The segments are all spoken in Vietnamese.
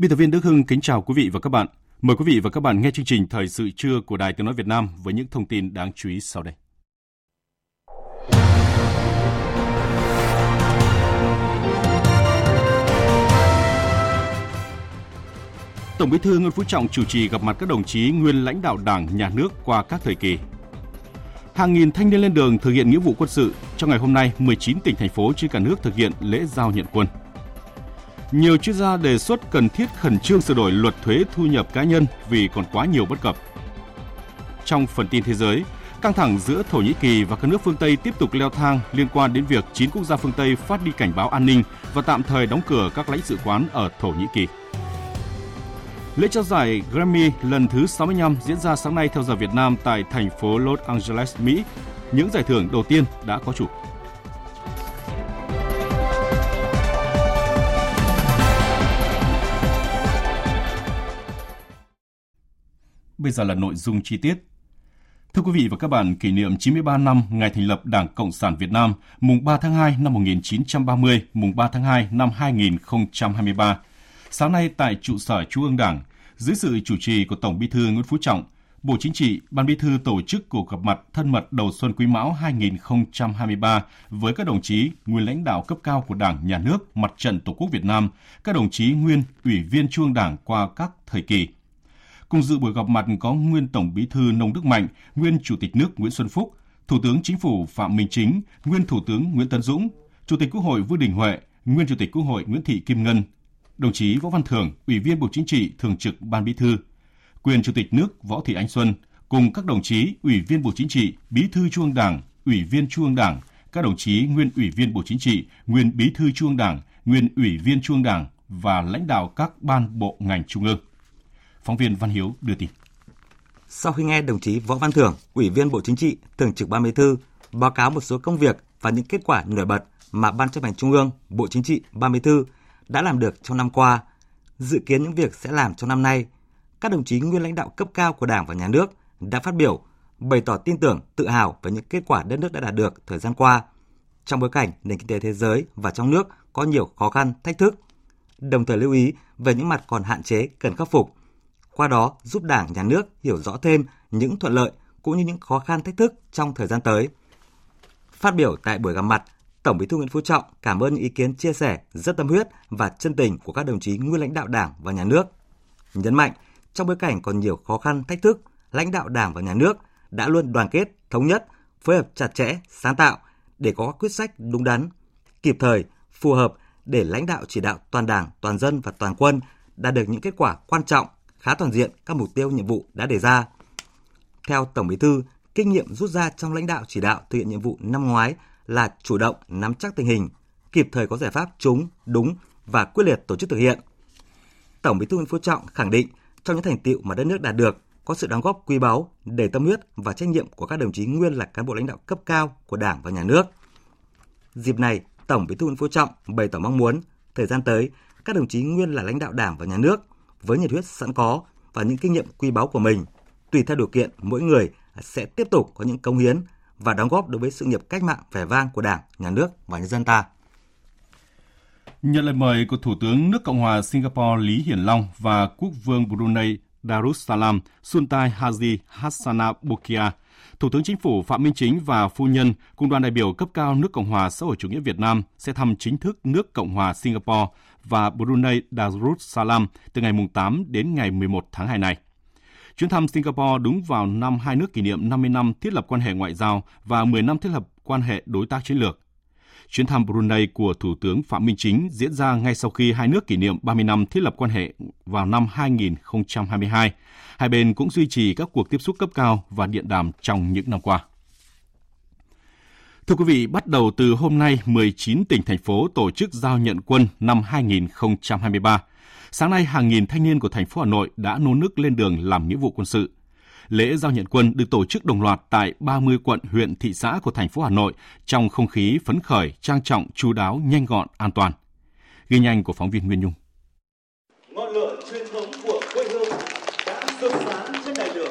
Biên tập viên Đức Hưng kính chào quý vị và các bạn. Mời quý vị và các bạn nghe chương trình Thời sự trưa của Đài Tiếng Nói Việt Nam với những thông tin đáng chú ý sau đây. Tổng Bí thư Nguyễn Phú Trọng chủ trì gặp mặt các đồng chí nguyên lãnh đạo Đảng, Nhà nước qua các thời kỳ. Hàng nghìn thanh niên lên đường thực hiện nghĩa vụ quân sự. Trong ngày hôm nay, 19 tỉnh thành phố trên cả nước thực hiện lễ giao nhận quân. Nhiều chuyên gia đề xuất cần thiết khẩn trương sửa đổi luật thuế thu nhập cá nhân vì còn quá nhiều bất cập. Trong phần tin thế giới, căng thẳng giữa Thổ Nhĩ Kỳ và các nước phương Tây tiếp tục leo thang liên quan đến việc 9 quốc gia phương Tây phát đi cảnh báo an ninh và tạm thời đóng cửa các lãnh sự quán ở Thổ Nhĩ Kỳ. Lễ trao giải Grammy lần thứ 65 diễn ra sáng nay theo giờ Việt Nam tại thành phố Los Angeles, Mỹ. Những giải thưởng đầu tiên đã có chủ. Bây giờ là nội dung chi tiết. Thưa quý vị và các bạn, kỷ niệm 93 năm ngày thành lập Đảng Cộng sản Việt Nam, mùng 3 tháng 2 năm 1930, mùng 3 tháng 2 năm 2023. Sáng nay tại trụ sở Trung ương Đảng, dưới sự chủ trì của Tổng Bí thư Nguyễn Phú Trọng, Bộ Chính trị, Ban Bí thư tổ chức cuộc gặp mặt thân mật đầu xuân Quý Mão 2023 với các đồng chí nguyên lãnh đạo cấp cao của Đảng, Nhà nước, Mặt trận Tổ quốc Việt Nam, các đồng chí nguyên ủy viên Trung ương Đảng qua các thời kỳ. Cùng dự buổi gặp mặt có nguyên Tổng Bí thư Nông Đức Mạnh, nguyên Chủ tịch nước Nguyễn Xuân Phúc, Thủ tướng Chính phủ Phạm Minh Chính, nguyên Thủ tướng Nguyễn Tấn Dũng, Chủ tịch Quốc hội Vương Đình Huệ, nguyên Chủ tịch Quốc hội Nguyễn Thị Kim Ngân, đồng chí Võ Văn Thưởng, Ủy viên Bộ Chính trị, Thường trực Ban Bí thư, quyền Chủ tịch nước Võ Thị Ánh Xuân cùng các đồng chí Ủy viên Bộ Chính trị, Bí thư Trung ương Đảng, Ủy viên Trung ương Đảng, các đồng chí nguyên Ủy viên Bộ Chính trị, nguyên Bí thư Trung ương Đảng, nguyên Ủy viên Trung ương Đảng và lãnh đạo các ban bộ ngành trung ương. Phóng viên Văn Hiếu đưa tin. Sau khi nghe đồng chí Võ Văn Thưởng, Ủy viên Bộ Chính trị, Thường trực Ban Bí thư báo cáo một số công việc và những kết quả nổi bật mà Ban chấp hành Trung ương, Bộ Chính trị, Ban Bí thư đã làm được trong năm qua, dự kiến những việc sẽ làm trong năm nay, các đồng chí nguyên lãnh đạo cấp cao của Đảng và Nhà nước đã phát biểu, bày tỏ tin tưởng, tự hào về những kết quả đất nước đã đạt được thời gian qua, trong bối cảnh nền kinh tế thế giới và trong nước có nhiều khó khăn, thách thức, đồng thời lưu ý về những mặt còn hạn chế cần khắc phục, qua đó giúp Đảng, Nhà nước hiểu rõ thêm những thuận lợi cũng như những khó khăn thách thức trong thời gian tới. Phát biểu tại buổi gặp mặt, Tổng Bí thư Nguyễn Phú Trọng cảm ơn những ý kiến chia sẻ rất tâm huyết và chân tình của các đồng chí nguyên lãnh đạo Đảng và Nhà nước. Nhấn mạnh, trong bối cảnh còn nhiều khó khăn, thách thức, lãnh đạo Đảng và Nhà nước đã luôn đoàn kết, thống nhất, phối hợp chặt chẽ, sáng tạo để có quyết sách đúng đắn, kịp thời, phù hợp để lãnh đạo chỉ đạo toàn Đảng, toàn dân và toàn quân đạt được những kết quả quan trọng, khá toàn diện các mục tiêu nhiệm vụ đã đề ra. Theo Tổng Bí thư, kinh nghiệm rút ra trong lãnh đạo chỉ đạo thực hiện nhiệm vụ năm ngoái là chủ động nắm chắc tình hình, kịp thời có giải pháp trúng, đúng và quyết liệt tổ chức thực hiện. Tổng Bí thư Nguyễn Phú Trọng khẳng định trong những thành tiệu mà đất nước đạt được có sự đóng góp quý báu, đầy tâm huyết và trách nhiệm của các đồng chí nguyên là cán bộ lãnh đạo cấp cao của Đảng và Nhà nước. Dịp này, Tổng Bí thư Nguyễn Phú Trọng bày tỏ mong muốn thời gian tới các đồng chí nguyên là lãnh đạo Đảng và Nhà nước với nhiệt huyết sẵn có và những kinh nghiệm quý báu của mình, tùy theo điều kiện mỗi người sẽ tiếp tục có những công hiến và đóng góp đối với sự nghiệp cách mạng vẻ vang của Đảng, Nhà nước và nhân dân ta. Nhận lời mời của Thủ tướng nước Cộng hòa Singapore Lý Hiển Long và Quốc vương Brunei Darussalam Sultan Haji Hassana Bolkiah, Thủ tướng Chính phủ Phạm Minh Chính và phu nhân cùng đoàn đại biểu cấp cao nước Cộng hòa xã hội chủ nghĩa Việt Nam sẽ thăm chính thức nước Cộng hòa Singapore và Brunei Darussalam từ ngày 8 đến ngày 11 tháng 2 này. Chuyến thăm Singapore đúng vào năm hai nước kỷ niệm 50 năm thiết lập quan hệ ngoại giao và 10 năm thiết lập quan hệ đối tác chiến lược. Chuyến thăm Brunei của Thủ tướng Phạm Minh Chính diễn ra ngay sau khi hai nước kỷ niệm 30 năm thiết lập quan hệ vào năm 2022. Hai bên cũng duy trì các cuộc tiếp xúc cấp cao và điện đàm trong những năm qua. Thưa quý vị, bắt đầu từ hôm nay, 19 tỉnh thành phố tổ chức giao nhận quân năm 2023. Sáng nay, hàng nghìn thanh niên của thành phố Hà Nội đã nô nức lên đường làm nghĩa vụ quân sự. Lễ giao nhận quân được tổ chức đồng loạt tại 30 quận, huyện, thị xã của thành phố Hà Nội trong không khí phấn khởi, trang trọng, chú đáo, nhanh gọn, an toàn. Ghi nhanh của phóng viên Nguyên Nhung. Ngọn lửa truyền thống của quê hương đã rực sáng trên đài lửa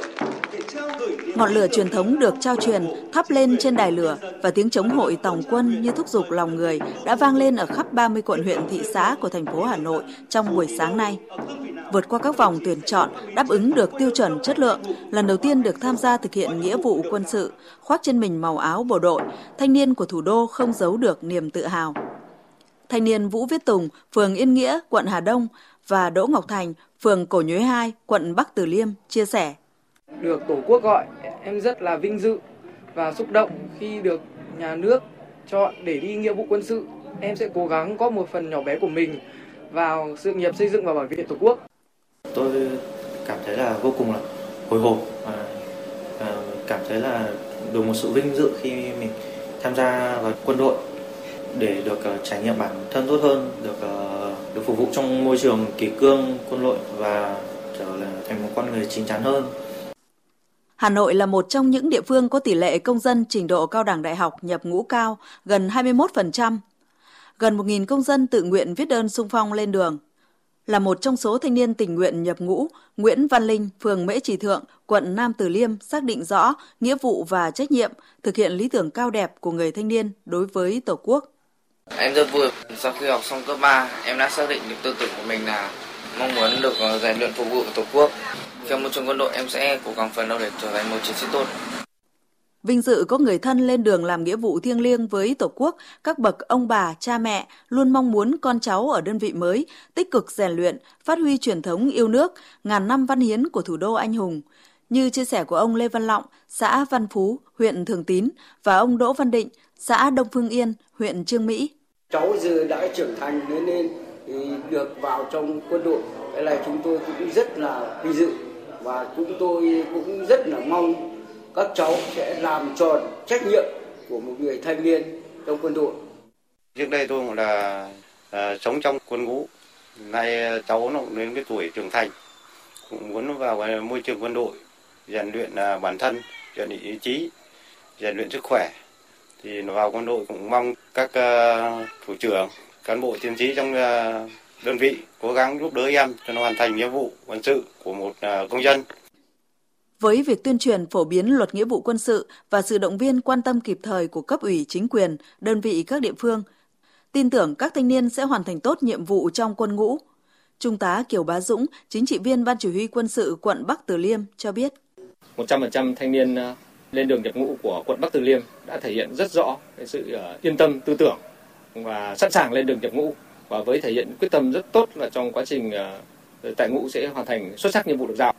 Ngọn lửa truyền thống được trao truyền, thắp lên trên đài lửa và tiếng chống hội tổng quân như thúc giục lòng người đã vang lên ở khắp 30 quận huyện thị xã của thành phố Hà Nội trong buổi sáng nay. Vượt qua các vòng tuyển chọn, đáp ứng được tiêu chuẩn chất lượng, lần đầu tiên được tham gia thực hiện nghĩa vụ quân sự, khoác trên mình màu áo bộ đội, thanh niên của thủ đô không giấu được niềm tự hào. Thanh niên Vũ Viết Tùng, phường Yên Nghĩa, quận Hà Đông và Đỗ Ngọc Thành, phường Cổ Nhuế 2, quận Bắc Từ Liêm chia sẻ. Được Tổ quốc gọi, em rất là vinh dự và xúc động khi được nhà nước chọn để đi nghĩa vụ quân sự. Em sẽ cố gắng có một phần nhỏ bé của mình vào sự nghiệp xây dựng và bảo vệ Tổ quốc. Tôi cảm thấy là vô cùng là hồi hộp và à, cảm thấy là được một sự vinh dự khi mình tham gia vào quân đội để được à, trải nghiệm bản thân tốt hơn, được à, được phục vụ trong môi trường kỷ cương quân đội và trở thành một con người chín chắn hơn. Hà Nội là một trong những địa phương có tỷ lệ công dân trình độ cao đẳng đại học nhập ngũ cao, gần 21%. Gần 1.000 công dân tự nguyện viết đơn sung phong lên đường. Là một trong số thanh niên tình nguyện nhập ngũ, Nguyễn Văn Linh, phường Mễ Trì Thượng, quận Nam Từ Liêm xác định rõ nghĩa vụ và trách nhiệm thực hiện lý tưởng cao đẹp của người thanh niên đối với Tổ quốc. Em rất vui. Sau khi học xong cấp 3, em đã xác định được tư tưởng của mình là mong muốn được ờ, rèn luyện phục vụ Tổ quốc. Khi môi trường quân đội em sẽ cố gắng phấn đấu để trở thành một chiến sĩ tốt. Vinh dự có người thân lên đường làm nghĩa vụ thiêng liêng với Tổ quốc, các bậc ông bà, cha mẹ luôn mong muốn con cháu ở đơn vị mới tích cực rèn luyện, phát huy truyền thống yêu nước, ngàn năm văn hiến của thủ đô anh hùng. Như chia sẻ của ông Lê Văn Lọng, xã Văn Phú, huyện Thường Tín và ông Đỗ Văn Định, xã Đông Phương Yên, huyện Trương Mỹ. Cháu giờ đã trưởng thành nên, nên được vào trong quân đội, cái này chúng tôi cũng rất là vinh dự và chúng tôi cũng rất là mong các cháu sẽ làm tròn trách nhiệm của một người thanh niên trong quân đội. Trước đây tôi cũng là à, sống trong quân ngũ, nay à, cháu nó cũng đến cái tuổi trưởng thành, cũng muốn vào môi trường quân đội, rèn luyện à, bản thân, rèn luyện ý chí, rèn luyện sức khỏe. Thì vào quân đội cũng mong các uh, thủ trưởng, cán bộ chiến sĩ trong uh, đơn vị cố gắng giúp đỡ em cho nó hoàn thành nhiệm vụ quân sự của một uh, công dân. Với việc tuyên truyền phổ biến luật nghĩa vụ quân sự và sự động viên quan tâm kịp thời của cấp ủy chính quyền, đơn vị các địa phương, tin tưởng các thanh niên sẽ hoàn thành tốt nhiệm vụ trong quân ngũ. Trung tá Kiều Bá Dũng, chính trị viên Ban Chỉ huy quân sự quận Bắc Từ Liêm cho biết. 100% thanh niên ờ, lên đường nhập ngũ của quận Bắc Từ Liêm đã thể hiện rất rõ cái sự ờ, yên tâm tư tưởng và sẵn sàng lên đường nhập ngũ và với thể hiện quyết tâm rất tốt là trong quá trình ờ, tại ngũ sẽ hoàn thành xuất sắc nhiệm vụ được giao.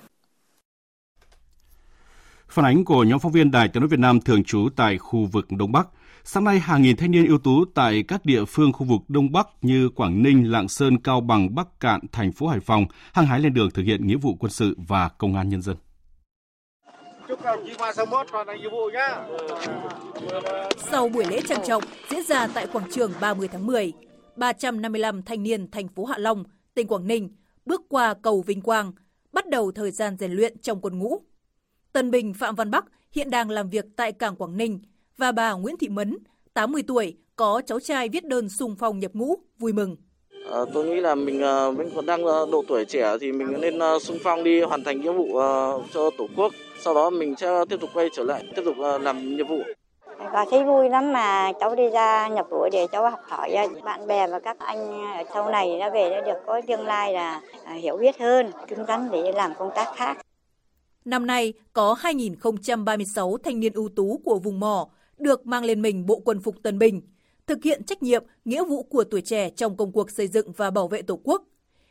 Phản ánh của nhóm phóng viên Đài Tiếng nói Việt Nam thường trú tại khu vực Đông Bắc. Sáng nay, hàng nghìn thanh niên ưu tú tại các địa phương khu vực Đông Bắc như Quảng Ninh, Lạng Sơn, Cao Bằng, Bắc Cạn, thành phố Hải Phòng hăng hái lên đường thực hiện nghĩa vụ quân sự và công an nhân dân. Sau buổi lễ trang trọng diễn ra tại quảng trường 30 tháng 10, 355 thanh niên thành phố Hạ Long, tỉnh Quảng Ninh bước qua cầu Vinh Quang, bắt đầu thời gian rèn luyện trong quân ngũ. Tân Bình Phạm Văn Bắc hiện đang làm việc tại cảng Quảng Ninh và bà Nguyễn Thị Mấn, 80 tuổi, có cháu trai viết đơn sung phong nhập ngũ, vui mừng. À, tôi nghĩ là mình uh, vẫn còn đang uh, độ tuổi trẻ thì mình nên sung phong đi hoàn thành nhiệm vụ uh, cho Tổ quốc. Sau đó mình sẽ tiếp tục quay trở lại, tiếp tục uh, làm nhiệm vụ. Và thấy vui lắm mà cháu đi ra nhập ngũ để cháu học hỏi bạn bè và các anh ở sau này đã về đã được có tương lai là hiểu biết hơn, cứng rắn để làm công tác khác. Năm nay có 2.036 thanh niên ưu tú của vùng mỏ được mang lên mình bộ quân phục tân bình, thực hiện trách nhiệm, nghĩa vụ của tuổi trẻ trong công cuộc xây dựng và bảo vệ Tổ quốc.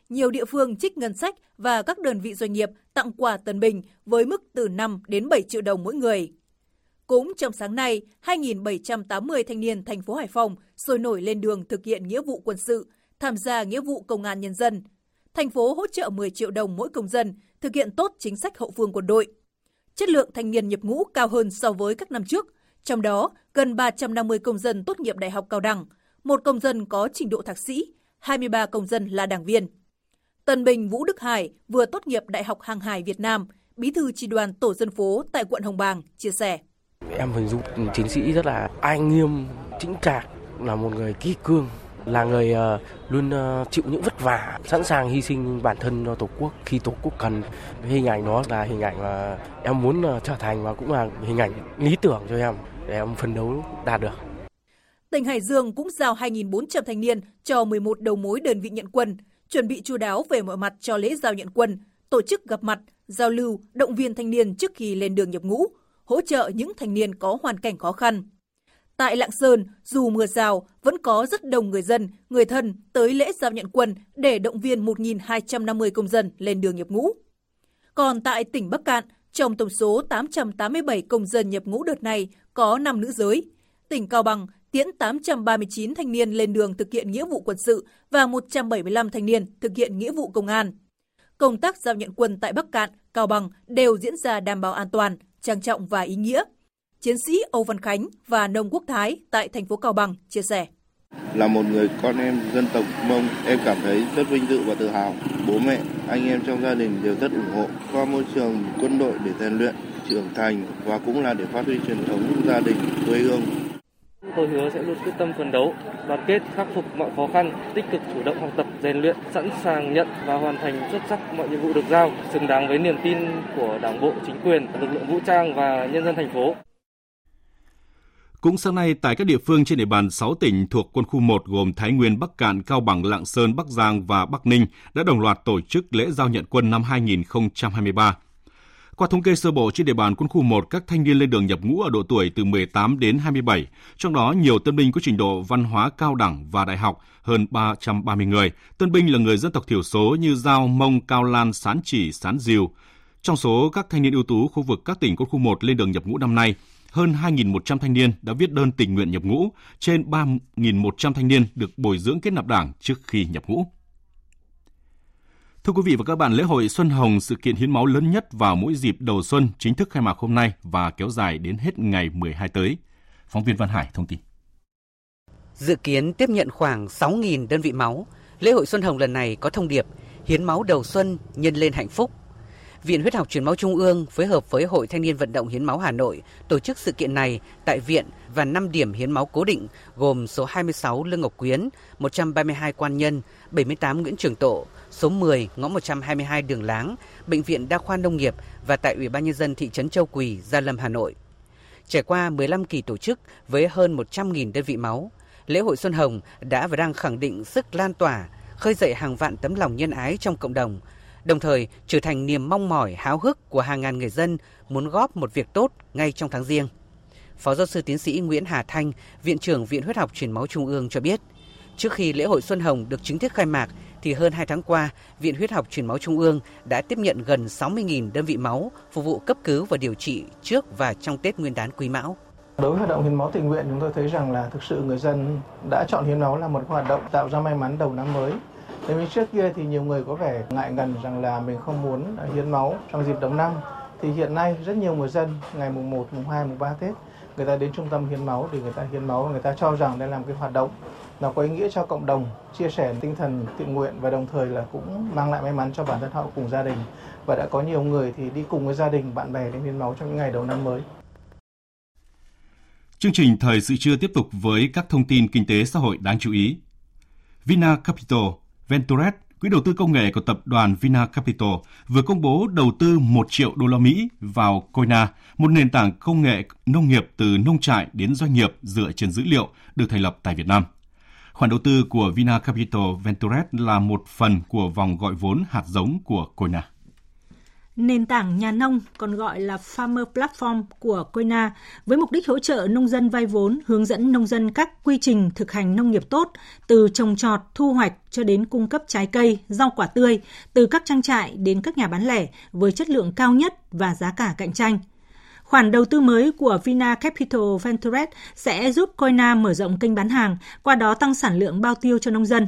Nhiều địa phương trích ngân sách và các đơn vị doanh nghiệp tặng quà tân bình với mức từ 5 đến 7 triệu đồng mỗi người. Cũng trong sáng nay, 2.780 thanh niên thành phố Hải Phòng sôi nổi lên đường thực hiện nghĩa vụ quân sự, tham gia nghĩa vụ công an nhân dân. Thành phố hỗ trợ 10 triệu đồng mỗi công dân, thực hiện tốt chính sách hậu phương quân đội. Chất lượng thanh niên nhập ngũ cao hơn so với các năm trước, trong đó gần 350 công dân tốt nghiệp đại học cao đẳng, một công dân có trình độ thạc sĩ, 23 công dân là đảng viên. Tân Bình Vũ Đức Hải vừa tốt nghiệp Đại học Hàng hải Việt Nam, bí thư tri đoàn tổ dân phố tại quận Hồng Bàng chia sẻ. Em hình dung chiến sĩ rất là anh nghiêm, chính trạc, là một người kỷ cương, là người uh, luôn uh, chịu những vất vả, sẵn sàng hy sinh bản thân cho Tổ quốc khi Tổ quốc cần. Hình ảnh đó là hình ảnh mà em muốn uh, trở thành và cũng là hình ảnh lý tưởng cho em để em phấn đấu đạt được. Tỉnh Hải Dương cũng giao 2.400 thanh niên cho 11 đầu mối đơn vị nhận quân, chuẩn bị chu đáo về mọi mặt cho lễ giao nhận quân, tổ chức gặp mặt, giao lưu, động viên thanh niên trước khi lên đường nhập ngũ, hỗ trợ những thanh niên có hoàn cảnh khó khăn. Tại Lạng Sơn, dù mưa rào, vẫn có rất đông người dân, người thân tới lễ giao nhận quân để động viên 1.250 công dân lên đường nhập ngũ. Còn tại tỉnh Bắc Cạn, trong tổng số 887 công dân nhập ngũ đợt này có 5 nữ giới. Tỉnh Cao Bằng tiễn 839 thanh niên lên đường thực hiện nghĩa vụ quân sự và 175 thanh niên thực hiện nghĩa vụ công an. Công tác giao nhận quân tại Bắc Cạn, Cao Bằng đều diễn ra đảm bảo an toàn, trang trọng và ý nghĩa. Chiến sĩ Âu Văn Khánh và Nông Quốc Thái tại thành phố Cao Bằng chia sẻ. Là một người con em dân tộc Mông, em cảm thấy rất vinh dự và tự hào. Bố mẹ, anh em trong gia đình đều rất ủng hộ qua môi trường quân đội để rèn luyện, trưởng thành và cũng là để phát huy truyền thống gia đình, quê hương. Tôi hứa sẽ luôn quyết tâm phấn đấu, đoàn kết khắc phục mọi khó khăn, tích cực chủ động học tập, rèn luyện, sẵn sàng nhận và hoàn thành xuất sắc mọi nhiệm vụ được giao, xứng đáng với niềm tin của Đảng bộ, chính quyền, lực lượng vũ trang và nhân dân thành phố. Cũng sáng nay, tại các địa phương trên địa bàn 6 tỉnh thuộc quân khu 1 gồm Thái Nguyên, Bắc Cạn, Cao Bằng, Lạng Sơn, Bắc Giang và Bắc Ninh đã đồng loạt tổ chức lễ giao nhận quân năm 2023. Qua thống kê sơ bộ trên địa bàn quân khu 1, các thanh niên lên đường nhập ngũ ở độ tuổi từ 18 đến 27, trong đó nhiều tân binh có trình độ văn hóa cao đẳng và đại học hơn 330 người. Tân binh là người dân tộc thiểu số như Giao, Mông, Cao Lan, Sán Chỉ, Sán Diều. Trong số các thanh niên ưu tú khu vực các tỉnh quân khu 1 lên đường nhập ngũ năm nay, hơn 2.100 thanh niên đã viết đơn tình nguyện nhập ngũ, trên 3.100 thanh niên được bồi dưỡng kết nạp đảng trước khi nhập ngũ. Thưa quý vị và các bạn, lễ hội Xuân Hồng, sự kiện hiến máu lớn nhất vào mỗi dịp đầu xuân chính thức khai mạc hôm nay và kéo dài đến hết ngày 12 tới. Phóng viên Văn Hải thông tin. Dự kiến tiếp nhận khoảng 6.000 đơn vị máu, lễ hội Xuân Hồng lần này có thông điệp hiến máu đầu xuân nhân lên hạnh phúc. Viện Huyết học Truyền máu Trung ương phối hợp với Hội Thanh niên vận động hiến máu Hà Nội tổ chức sự kiện này tại viện và 5 điểm hiến máu cố định gồm số 26 Lương Ngọc Quyến, 132 Quan Nhân, 78 Nguyễn Trường Tộ, số 10 ngõ 122 Đường Láng, Bệnh viện Đa khoa Nông nghiệp và tại Ủy ban Nhân dân thị trấn Châu Quỳ, Gia Lâm, Hà Nội. Trải qua 15 kỳ tổ chức với hơn 100.000 đơn vị máu, lễ hội Xuân Hồng đã và đang khẳng định sức lan tỏa, khơi dậy hàng vạn tấm lòng nhân ái trong cộng đồng, đồng thời trở thành niềm mong mỏi háo hức của hàng ngàn người dân muốn góp một việc tốt ngay trong tháng riêng. Phó giáo sư tiến sĩ Nguyễn Hà Thanh, Viện trưởng Viện Huyết học Truyền máu Trung ương cho biết, trước khi lễ hội Xuân Hồng được chính thức khai mạc, thì hơn 2 tháng qua, Viện Huyết học Truyền máu Trung ương đã tiếp nhận gần 60.000 đơn vị máu phục vụ cấp cứu và điều trị trước và trong Tết Nguyên đán Quý Mão. Đối với hoạt động hiến máu tình nguyện, chúng tôi thấy rằng là thực sự người dân đã chọn hiến máu là một hoạt động tạo ra may mắn đầu năm mới. Thế vì trước kia thì nhiều người có vẻ ngại ngần rằng là mình không muốn hiến máu trong dịp đầu năm. Thì hiện nay rất nhiều người dân ngày mùng 1, mùng 2, mùng 3 Tết người ta đến trung tâm hiến máu để người ta hiến máu và người ta cho rằng đây là một cái hoạt động nó có ý nghĩa cho cộng đồng, chia sẻ tinh thần tự nguyện và đồng thời là cũng mang lại may mắn cho bản thân họ cùng gia đình. Và đã có nhiều người thì đi cùng với gia đình, bạn bè đến hiến máu trong những ngày đầu năm mới. Chương trình Thời sự trưa tiếp tục với các thông tin kinh tế xã hội đáng chú ý. Vina Capital, Venturet, quỹ đầu tư công nghệ của tập đoàn Vina Capital vừa công bố đầu tư 1 triệu đô la Mỹ vào Coina, một nền tảng công nghệ nông nghiệp từ nông trại đến doanh nghiệp dựa trên dữ liệu được thành lập tại Việt Nam. Khoản đầu tư của Vina Capital Ventures là một phần của vòng gọi vốn hạt giống của Coina. Nền tảng nhà nông, còn gọi là Farmer Platform của Coina, với mục đích hỗ trợ nông dân vay vốn, hướng dẫn nông dân các quy trình thực hành nông nghiệp tốt, từ trồng trọt, thu hoạch cho đến cung cấp trái cây, rau quả tươi, từ các trang trại đến các nhà bán lẻ với chất lượng cao nhất và giá cả cạnh tranh – Khoản đầu tư mới của Vina Capital Ventures sẽ giúp Coina mở rộng kênh bán hàng, qua đó tăng sản lượng bao tiêu cho nông dân.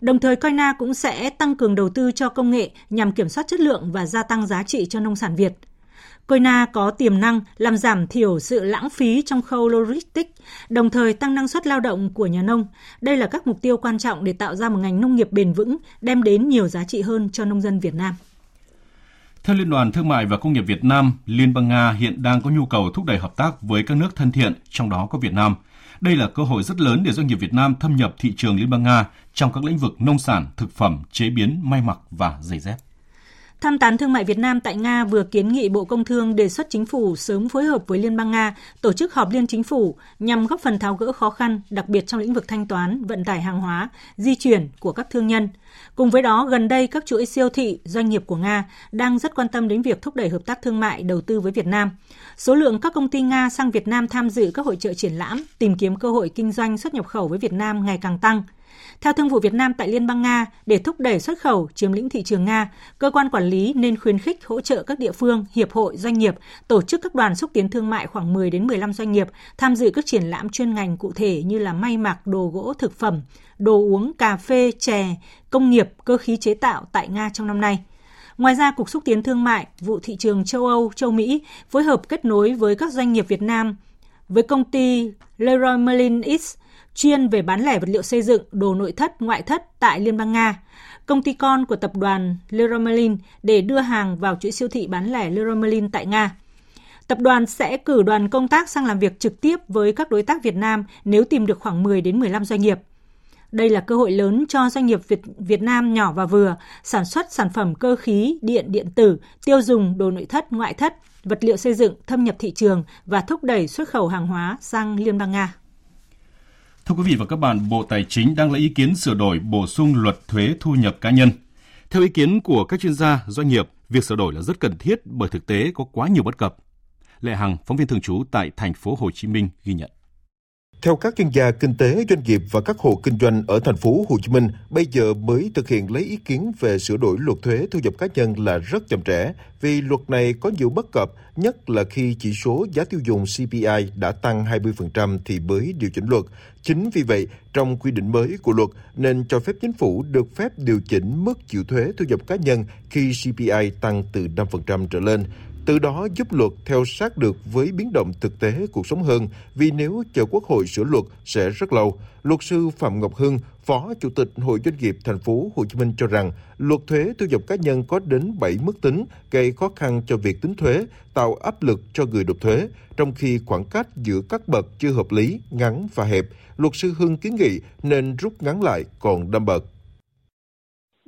Đồng thời Coina cũng sẽ tăng cường đầu tư cho công nghệ nhằm kiểm soát chất lượng và gia tăng giá trị cho nông sản Việt. Coina có tiềm năng làm giảm thiểu sự lãng phí trong khâu logistics, đồng thời tăng năng suất lao động của nhà nông. Đây là các mục tiêu quan trọng để tạo ra một ngành nông nghiệp bền vững, đem đến nhiều giá trị hơn cho nông dân Việt Nam. Theo Liên đoàn Thương mại và Công nghiệp Việt Nam, Liên bang Nga hiện đang có nhu cầu thúc đẩy hợp tác với các nước thân thiện, trong đó có Việt Nam. Đây là cơ hội rất lớn để doanh nghiệp Việt Nam thâm nhập thị trường Liên bang Nga trong các lĩnh vực nông sản, thực phẩm, chế biến, may mặc và giày dép. Tham tán thương mại Việt Nam tại Nga vừa kiến nghị Bộ Công Thương đề xuất chính phủ sớm phối hợp với Liên bang Nga tổ chức họp liên chính phủ nhằm góp phần tháo gỡ khó khăn, đặc biệt trong lĩnh vực thanh toán, vận tải hàng hóa, di chuyển của các thương nhân. Cùng với đó, gần đây các chuỗi siêu thị, doanh nghiệp của Nga đang rất quan tâm đến việc thúc đẩy hợp tác thương mại đầu tư với Việt Nam. Số lượng các công ty Nga sang Việt Nam tham dự các hội trợ triển lãm, tìm kiếm cơ hội kinh doanh xuất nhập khẩu với Việt Nam ngày càng tăng – theo Thương vụ Việt Nam tại Liên bang Nga, để thúc đẩy xuất khẩu chiếm lĩnh thị trường Nga, cơ quan quản lý nên khuyến khích hỗ trợ các địa phương, hiệp hội, doanh nghiệp tổ chức các đoàn xúc tiến thương mại khoảng 10 đến 15 doanh nghiệp tham dự các triển lãm chuyên ngành cụ thể như là may mặc, đồ gỗ, thực phẩm, đồ uống, cà phê, chè, công nghiệp, cơ khí chế tạo tại Nga trong năm nay. Ngoài ra, Cục Xúc tiến Thương mại, vụ thị trường châu Âu, châu Mỹ phối hợp kết nối với các doanh nghiệp Việt Nam với công ty Leroy Merlin X chuyên về bán lẻ vật liệu xây dựng, đồ nội thất, ngoại thất tại Liên bang Nga, công ty con của tập đoàn Leroy Merlin để đưa hàng vào chuỗi siêu thị bán lẻ Leroy Merlin tại Nga. Tập đoàn sẽ cử đoàn công tác sang làm việc trực tiếp với các đối tác Việt Nam nếu tìm được khoảng 10 đến 15 doanh nghiệp. Đây là cơ hội lớn cho doanh nghiệp Việt, Việt Nam nhỏ và vừa sản xuất sản phẩm cơ khí, điện, điện tử, tiêu dùng, đồ nội thất, ngoại thất, vật liệu xây dựng thâm nhập thị trường và thúc đẩy xuất khẩu hàng hóa sang Liên bang Nga. Thưa quý vị và các bạn, Bộ Tài chính đang lấy ý kiến sửa đổi bổ sung luật thuế thu nhập cá nhân. Theo ý kiến của các chuyên gia, doanh nghiệp, việc sửa đổi là rất cần thiết bởi thực tế có quá nhiều bất cập. Lệ Hằng, phóng viên thường trú tại thành phố Hồ Chí Minh ghi nhận. Theo các chuyên gia kinh tế, doanh nghiệp và các hộ kinh doanh ở thành phố Hồ Chí Minh, bây giờ mới thực hiện lấy ý kiến về sửa đổi luật thuế thu nhập cá nhân là rất chậm trễ, vì luật này có nhiều bất cập, nhất là khi chỉ số giá tiêu dùng CPI đã tăng 20% thì mới điều chỉnh luật. Chính vì vậy, trong quy định mới của luật nên cho phép chính phủ được phép điều chỉnh mức chịu thuế thu nhập cá nhân khi CPI tăng từ 5% trở lên từ đó giúp luật theo sát được với biến động thực tế cuộc sống hơn, vì nếu chờ Quốc hội sửa luật sẽ rất lâu. Luật sư Phạm Ngọc Hưng, Phó Chủ tịch Hội Doanh nghiệp thành phố Hồ Chí Minh cho rằng, luật thuế thu nhập cá nhân có đến 7 mức tính, gây khó khăn cho việc tính thuế, tạo áp lực cho người nộp thuế, trong khi khoảng cách giữa các bậc chưa hợp lý, ngắn và hẹp. Luật sư Hưng kiến nghị nên rút ngắn lại còn đâm bậc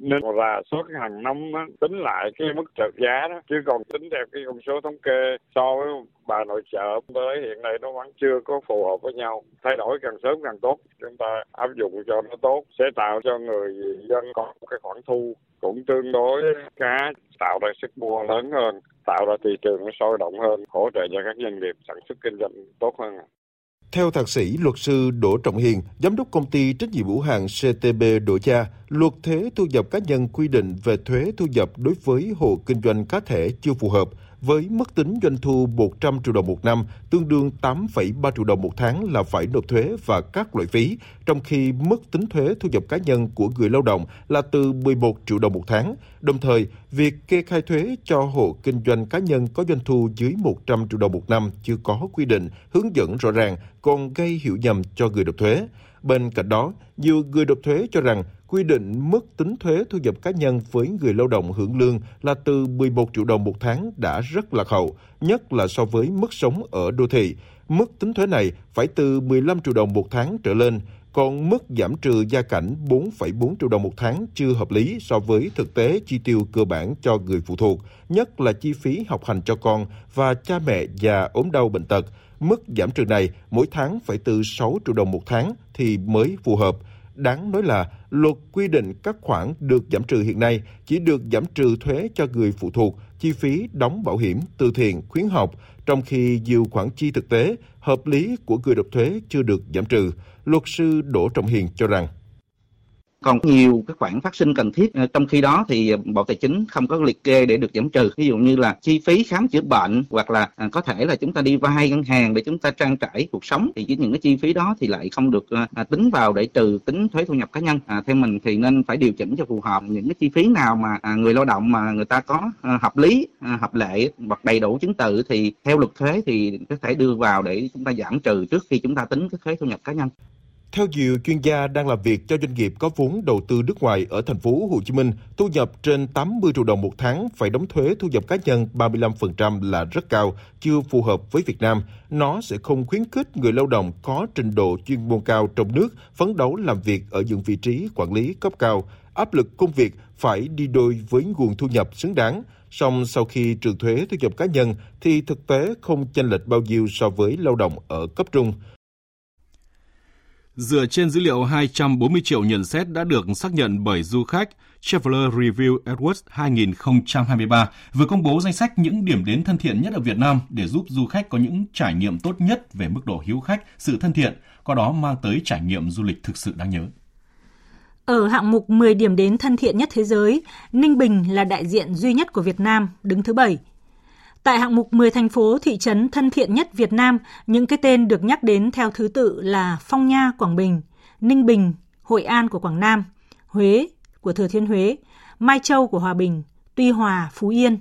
nên rà soát hàng năm đó, tính lại cái mức trợ giá đó. Chứ còn tính theo cái con số thống kê so với bà nội trợ tới hiện nay nó vẫn chưa có phù hợp với nhau. Thay đổi càng sớm càng tốt. Chúng ta áp dụng cho nó tốt sẽ tạo cho người dân có một cái khoản thu cũng tương đối khá tạo ra sức mua lớn hơn tạo ra thị trường nó sôi động hơn hỗ trợ cho các doanh nghiệp sản xuất kinh doanh tốt hơn theo thạc sĩ luật sư Đỗ Trọng Hiền, giám đốc công ty trách nhiệm hữu hạn CTB Đỗ Cha, luật thuế thu nhập cá nhân quy định về thuế thu nhập đối với hộ kinh doanh cá thể chưa phù hợp với mức tính doanh thu 100 triệu đồng một năm, tương đương 8,3 triệu đồng một tháng là phải nộp thuế và các loại phí, trong khi mức tính thuế thu nhập cá nhân của người lao động là từ 11 triệu đồng một tháng. Đồng thời, việc kê khai thuế cho hộ kinh doanh cá nhân có doanh thu dưới 100 triệu đồng một năm chưa có quy định, hướng dẫn rõ ràng, còn gây hiểu nhầm cho người nộp thuế. Bên cạnh đó, nhiều người nộp thuế cho rằng quy định mức tính thuế thu nhập cá nhân với người lao động hưởng lương là từ 11 triệu đồng một tháng đã rất lạc hậu, nhất là so với mức sống ở đô thị. Mức tính thuế này phải từ 15 triệu đồng một tháng trở lên, còn mức giảm trừ gia cảnh 4,4 triệu đồng một tháng chưa hợp lý so với thực tế chi tiêu cơ bản cho người phụ thuộc, nhất là chi phí học hành cho con và cha mẹ già ốm đau bệnh tật. Mức giảm trừ này mỗi tháng phải từ 6 triệu đồng một tháng thì mới phù hợp. Đáng nói là luật quy định các khoản được giảm trừ hiện nay chỉ được giảm trừ thuế cho người phụ thuộc, chi phí đóng bảo hiểm, từ thiện, khuyến học, trong khi nhiều khoản chi thực tế, hợp lý của người nộp thuế chưa được giảm trừ. Luật sư Đỗ Trọng Hiền cho rằng còn nhiều cái khoản phát sinh cần thiết ờ, trong khi đó thì bộ tài chính không có liệt kê để được giảm trừ. Ví dụ như là chi phí khám chữa bệnh hoặc là ờ, có thể là chúng ta đi vay ngân hàng để chúng ta trang trải cuộc sống thì những cái chi phí đó thì lại không được ờ, à, tính vào để trừ tính thuế thu nhập cá nhân. À, theo mình thì nên phải điều chỉnh cho phù hợp những cái chi phí nào mà à, người lao động mà người ta có hợp lý hợp lệ hoặc đầy đủ chứng từ thì theo luật thuế thì có thể đưa vào để chúng ta giảm trừ trước khi chúng ta tính cái thuế thu nhập cá nhân theo nhiều chuyên gia đang làm việc cho doanh nghiệp có vốn đầu tư nước ngoài ở thành phố Hồ Chí Minh, thu nhập trên 80 triệu đồng một tháng phải đóng thuế thu nhập cá nhân 35% là rất cao, chưa phù hợp với Việt Nam. Nó sẽ không khuyến khích người lao động có trình độ chuyên môn cao trong nước phấn đấu làm việc ở những vị trí quản lý cấp cao. Áp lực công việc phải đi đôi với nguồn thu nhập xứng đáng. Song sau khi trừ thuế thu nhập cá nhân thì thực tế không chênh lệch bao nhiêu so với lao động ở cấp trung. Dựa trên dữ liệu 240 triệu nhận xét đã được xác nhận bởi du khách, Traveler Review Awards 2023 vừa công bố danh sách những điểm đến thân thiện nhất ở Việt Nam để giúp du khách có những trải nghiệm tốt nhất về mức độ hiếu khách, sự thân thiện, qua đó mang tới trải nghiệm du lịch thực sự đáng nhớ. Ở hạng mục 10 điểm đến thân thiện nhất thế giới, Ninh Bình là đại diện duy nhất của Việt Nam, đứng thứ 7 Tại hạng mục 10 thành phố thị trấn thân thiện nhất Việt Nam, những cái tên được nhắc đến theo thứ tự là Phong Nha, Quảng Bình, Ninh Bình, Hội An của Quảng Nam, Huế của Thừa Thiên Huế, Mai Châu của Hòa Bình, Tuy Hòa, Phú Yên,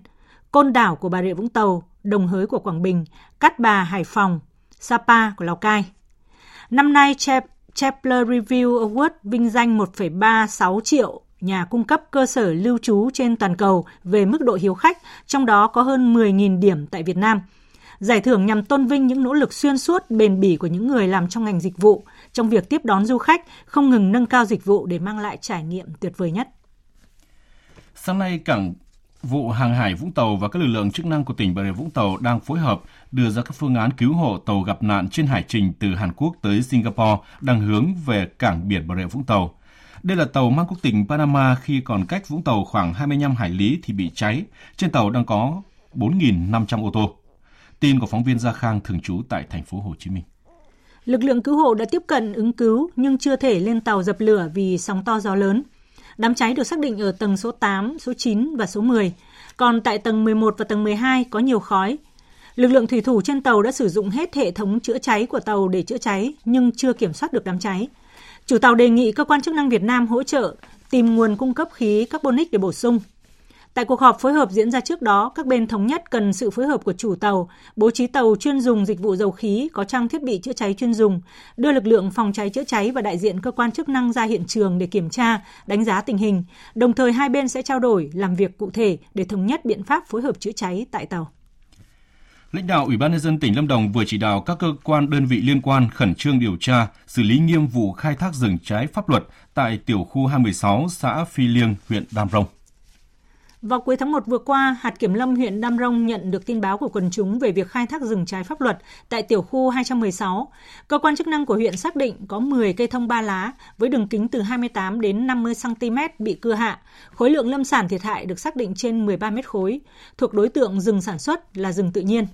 Côn Đảo của Bà Rịa Vũng Tàu, Đồng Hới của Quảng Bình, Cát Bà, Hải Phòng, Sapa của Lào Cai. Năm nay, Chapler Review Award vinh danh 1,36 triệu nhà cung cấp cơ sở lưu trú trên toàn cầu về mức độ hiếu khách, trong đó có hơn 10.000 điểm tại Việt Nam. Giải thưởng nhằm tôn vinh những nỗ lực xuyên suốt bền bỉ của những người làm trong ngành dịch vụ, trong việc tiếp đón du khách, không ngừng nâng cao dịch vụ để mang lại trải nghiệm tuyệt vời nhất. Sáng nay, cảng vụ hàng hải Vũng Tàu và các lực lượng chức năng của tỉnh Bà Rịa Vũng Tàu đang phối hợp đưa ra các phương án cứu hộ tàu gặp nạn trên hải trình từ Hàn Quốc tới Singapore đang hướng về cảng biển Bà Rịa Vũng Tàu. Đây là tàu mang quốc tịch Panama khi còn cách Vũng Tàu khoảng 25 hải lý thì bị cháy. Trên tàu đang có 4.500 ô tô. Tin của phóng viên Gia Khang thường trú tại thành phố Hồ Chí Minh. Lực lượng cứu hộ đã tiếp cận ứng cứu nhưng chưa thể lên tàu dập lửa vì sóng to gió lớn. Đám cháy được xác định ở tầng số 8, số 9 và số 10. Còn tại tầng 11 và tầng 12 có nhiều khói. Lực lượng thủy thủ trên tàu đã sử dụng hết hệ thống chữa cháy của tàu để chữa cháy nhưng chưa kiểm soát được đám cháy. Chủ tàu đề nghị cơ quan chức năng Việt Nam hỗ trợ tìm nguồn cung cấp khí carbonic để bổ sung. Tại cuộc họp phối hợp diễn ra trước đó, các bên thống nhất cần sự phối hợp của chủ tàu, bố trí tàu chuyên dùng dịch vụ dầu khí có trang thiết bị chữa cháy chuyên dùng, đưa lực lượng phòng cháy chữa cháy và đại diện cơ quan chức năng ra hiện trường để kiểm tra, đánh giá tình hình. Đồng thời hai bên sẽ trao đổi, làm việc cụ thể để thống nhất biện pháp phối hợp chữa cháy tại tàu. Lãnh đạo Ủy ban nhân dân tỉnh Lâm Đồng vừa chỉ đạo các cơ quan đơn vị liên quan khẩn trương điều tra, xử lý nghiêm vụ khai thác rừng trái pháp luật tại tiểu khu 216 xã Phi Liêng, huyện Đam Rông. Vào cuối tháng 1 vừa qua, hạt kiểm lâm huyện Đam Rông nhận được tin báo của quần chúng về việc khai thác rừng trái pháp luật tại tiểu khu 216. Cơ quan chức năng của huyện xác định có 10 cây thông ba lá với đường kính từ 28 đến 50 cm bị cưa hạ. Khối lượng lâm sản thiệt hại được xác định trên 13 mét khối, thuộc đối tượng rừng sản xuất là rừng tự nhiên.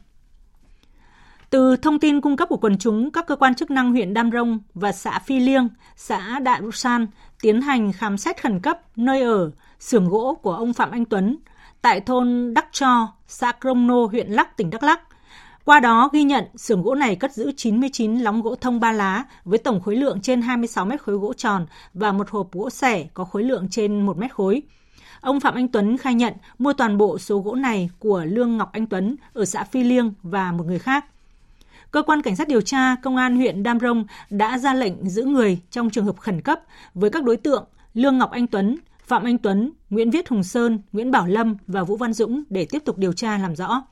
Từ thông tin cung cấp của quần chúng, các cơ quan chức năng huyện Đam Rông và xã Phi Liêng, xã Đạ Rusan tiến hành khám xét khẩn cấp nơi ở, xưởng gỗ của ông Phạm Anh Tuấn tại thôn Đắc Cho, xã Krông Nô, huyện Lắc, tỉnh Đắk Lắc. Qua đó ghi nhận xưởng gỗ này cất giữ 99 lóng gỗ thông ba lá với tổng khối lượng trên 26 mét khối gỗ tròn và một hộp gỗ sẻ có khối lượng trên 1 mét khối. Ông Phạm Anh Tuấn khai nhận mua toàn bộ số gỗ này của Lương Ngọc Anh Tuấn ở xã Phi Liêng và một người khác. Cơ quan Cảnh sát điều tra Công an huyện Đam Rông đã ra lệnh giữ người trong trường hợp khẩn cấp với các đối tượng Lương Ngọc Anh Tuấn, Phạm Anh Tuấn, Nguyễn Viết Hùng Sơn, Nguyễn Bảo Lâm và Vũ Văn Dũng để tiếp tục điều tra làm rõ.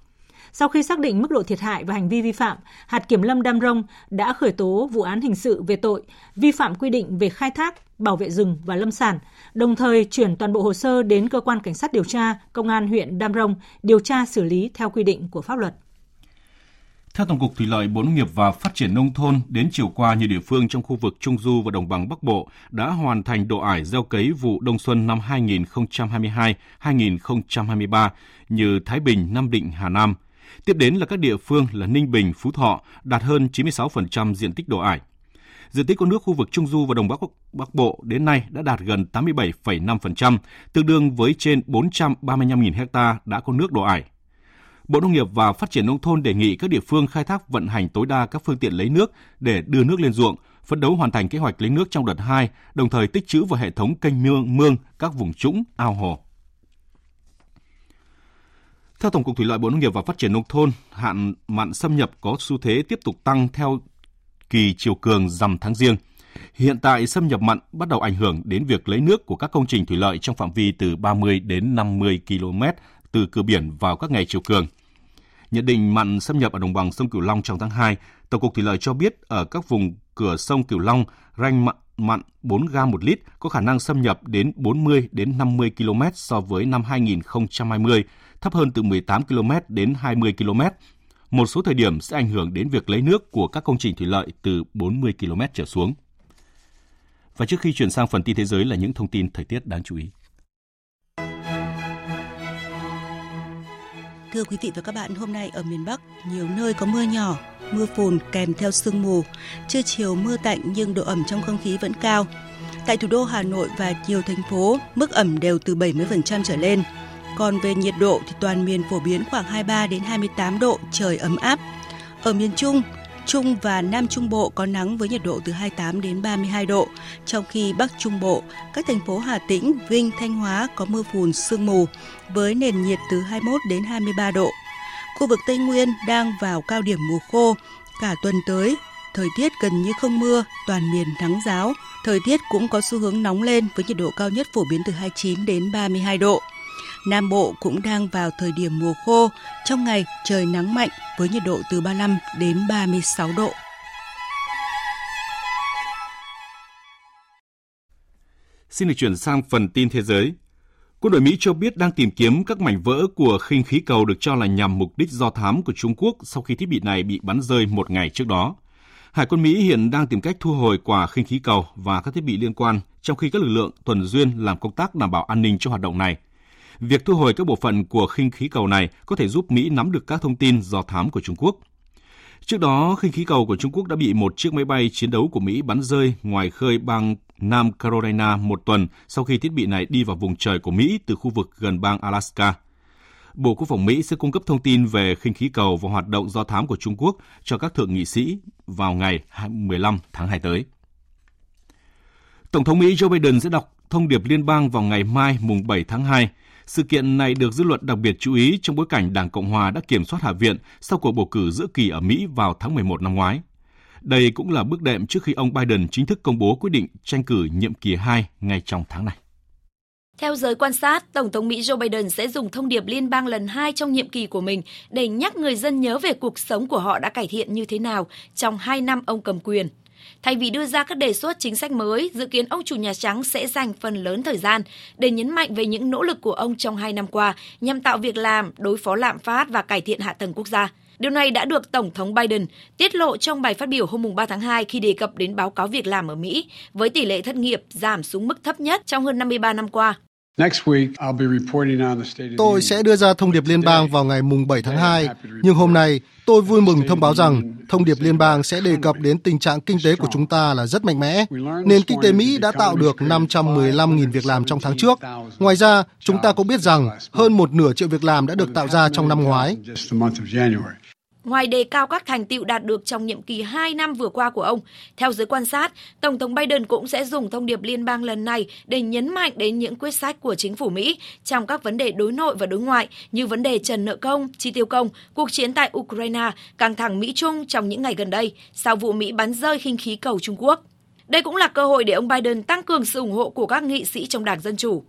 Sau khi xác định mức độ thiệt hại và hành vi vi phạm, hạt kiểm lâm Đam Rông đã khởi tố vụ án hình sự về tội vi phạm quy định về khai thác, bảo vệ rừng và lâm sản, đồng thời chuyển toàn bộ hồ sơ đến cơ quan cảnh sát điều tra công an huyện Đam Rông điều tra xử lý theo quy định của pháp luật. Theo Tổng cục Thủy lợi, Bộ Nông nghiệp và Phát triển Nông thôn, đến chiều qua, nhiều địa phương trong khu vực Trung Du và Đồng bằng Bắc Bộ đã hoàn thành độ ải gieo cấy vụ đông xuân năm 2022-2023 như Thái Bình, Nam Định, Hà Nam. Tiếp đến là các địa phương là Ninh Bình, Phú Thọ đạt hơn 96% diện tích độ ải. Diện tích có nước khu vực Trung Du và Đồng Bắc Bắc Bộ đến nay đã đạt gần 87,5%, tương đương với trên 435.000 ha đã có nước độ ải. Bộ Nông nghiệp và Phát triển Nông thôn đề nghị các địa phương khai thác vận hành tối đa các phương tiện lấy nước để đưa nước lên ruộng, phấn đấu hoàn thành kế hoạch lấy nước trong đợt 2, đồng thời tích trữ vào hệ thống kênh mương, mương các vùng trũng, ao hồ. Theo Tổng cục Thủy lợi Bộ Nông nghiệp và Phát triển Nông thôn, hạn mặn xâm nhập có xu thế tiếp tục tăng theo kỳ chiều cường rằm tháng riêng. Hiện tại xâm nhập mặn bắt đầu ảnh hưởng đến việc lấy nước của các công trình thủy lợi trong phạm vi từ 30 đến 50 km từ cửa biển vào các ngày chiều cường. Nhận định mặn xâm nhập ở đồng bằng sông Cửu Long trong tháng 2, Tổng cục Thủy lợi cho biết ở các vùng cửa sông Cửu Long, ranh mặn, mặn 4 gam một lít có khả năng xâm nhập đến 40 đến 50 km so với năm 2020, thấp hơn từ 18 km đến 20 km. Một số thời điểm sẽ ảnh hưởng đến việc lấy nước của các công trình thủy lợi từ 40 km trở xuống. Và trước khi chuyển sang phần tin thế giới là những thông tin thời tiết đáng chú ý. Thưa quý vị và các bạn, hôm nay ở miền Bắc, nhiều nơi có mưa nhỏ, mưa phùn kèm theo sương mù. Trưa chiều mưa tạnh nhưng độ ẩm trong không khí vẫn cao. Tại thủ đô Hà Nội và nhiều thành phố, mức ẩm đều từ 70% trở lên. Còn về nhiệt độ thì toàn miền phổ biến khoảng 23 đến 28 độ, trời ấm áp. Ở miền Trung, Trung và Nam Trung Bộ có nắng với nhiệt độ từ 28 đến 32 độ, trong khi Bắc Trung Bộ, các thành phố Hà Tĩnh, Vinh, Thanh Hóa có mưa phùn sương mù với nền nhiệt từ 21 đến 23 độ. Khu vực Tây Nguyên đang vào cao điểm mùa khô, cả tuần tới thời tiết gần như không mưa, toàn miền nắng giáo. Thời tiết cũng có xu hướng nóng lên với nhiệt độ cao nhất phổ biến từ 29 đến 32 độ. Nam Bộ cũng đang vào thời điểm mùa khô, trong ngày trời nắng mạnh với nhiệt độ từ 35 đến 36 độ. Xin được chuyển sang phần tin thế giới. Quân đội Mỹ cho biết đang tìm kiếm các mảnh vỡ của khinh khí cầu được cho là nhằm mục đích do thám của Trung Quốc sau khi thiết bị này bị bắn rơi một ngày trước đó. Hải quân Mỹ hiện đang tìm cách thu hồi quả khinh khí cầu và các thiết bị liên quan, trong khi các lực lượng tuần duyên làm công tác đảm bảo an ninh cho hoạt động này. Việc thu hồi các bộ phận của khinh khí cầu này có thể giúp Mỹ nắm được các thông tin do thám của Trung Quốc. Trước đó, khinh khí cầu của Trung Quốc đã bị một chiếc máy bay chiến đấu của Mỹ bắn rơi ngoài khơi bang Nam Carolina một tuần sau khi thiết bị này đi vào vùng trời của Mỹ từ khu vực gần bang Alaska. Bộ Quốc phòng Mỹ sẽ cung cấp thông tin về khinh khí cầu và hoạt động do thám của Trung Quốc cho các thượng nghị sĩ vào ngày 15 tháng 2 tới. Tổng thống Mỹ Joe Biden sẽ đọc thông điệp liên bang vào ngày mai mùng 7 tháng 2 sự kiện này được dư luận đặc biệt chú ý trong bối cảnh Đảng Cộng Hòa đã kiểm soát Hạ viện sau cuộc bầu cử giữa kỳ ở Mỹ vào tháng 11 năm ngoái. Đây cũng là bước đệm trước khi ông Biden chính thức công bố quyết định tranh cử nhiệm kỳ 2 ngay trong tháng này. Theo giới quan sát, Tổng thống Mỹ Joe Biden sẽ dùng thông điệp liên bang lần hai trong nhiệm kỳ của mình để nhắc người dân nhớ về cuộc sống của họ đã cải thiện như thế nào trong hai năm ông cầm quyền. Thay vì đưa ra các đề xuất chính sách mới, dự kiến ông chủ Nhà Trắng sẽ dành phần lớn thời gian để nhấn mạnh về những nỗ lực của ông trong hai năm qua nhằm tạo việc làm, đối phó lạm phát và cải thiện hạ tầng quốc gia. Điều này đã được Tổng thống Biden tiết lộ trong bài phát biểu hôm 3 tháng 2 khi đề cập đến báo cáo việc làm ở Mỹ, với tỷ lệ thất nghiệp giảm xuống mức thấp nhất trong hơn 53 năm qua. Tôi sẽ đưa ra thông điệp liên bang vào ngày mùng 7 tháng 2, nhưng hôm nay tôi vui mừng thông báo rằng thông điệp liên bang sẽ đề cập đến tình trạng kinh tế của chúng ta là rất mạnh mẽ. Nền kinh tế Mỹ đã tạo được 515.000 việc làm trong tháng trước. Ngoài ra, chúng ta cũng biết rằng hơn một nửa triệu việc làm đã được tạo ra trong năm ngoái. Ngoài đề cao các thành tựu đạt được trong nhiệm kỳ 2 năm vừa qua của ông, theo giới quan sát, Tổng thống Biden cũng sẽ dùng thông điệp liên bang lần này để nhấn mạnh đến những quyết sách của chính phủ Mỹ trong các vấn đề đối nội và đối ngoại như vấn đề trần nợ công, chi tiêu công, cuộc chiến tại Ukraine, căng thẳng Mỹ-Trung trong những ngày gần đây sau vụ Mỹ bắn rơi khinh khí cầu Trung Quốc. Đây cũng là cơ hội để ông Biden tăng cường sự ủng hộ của các nghị sĩ trong Đảng Dân Chủ.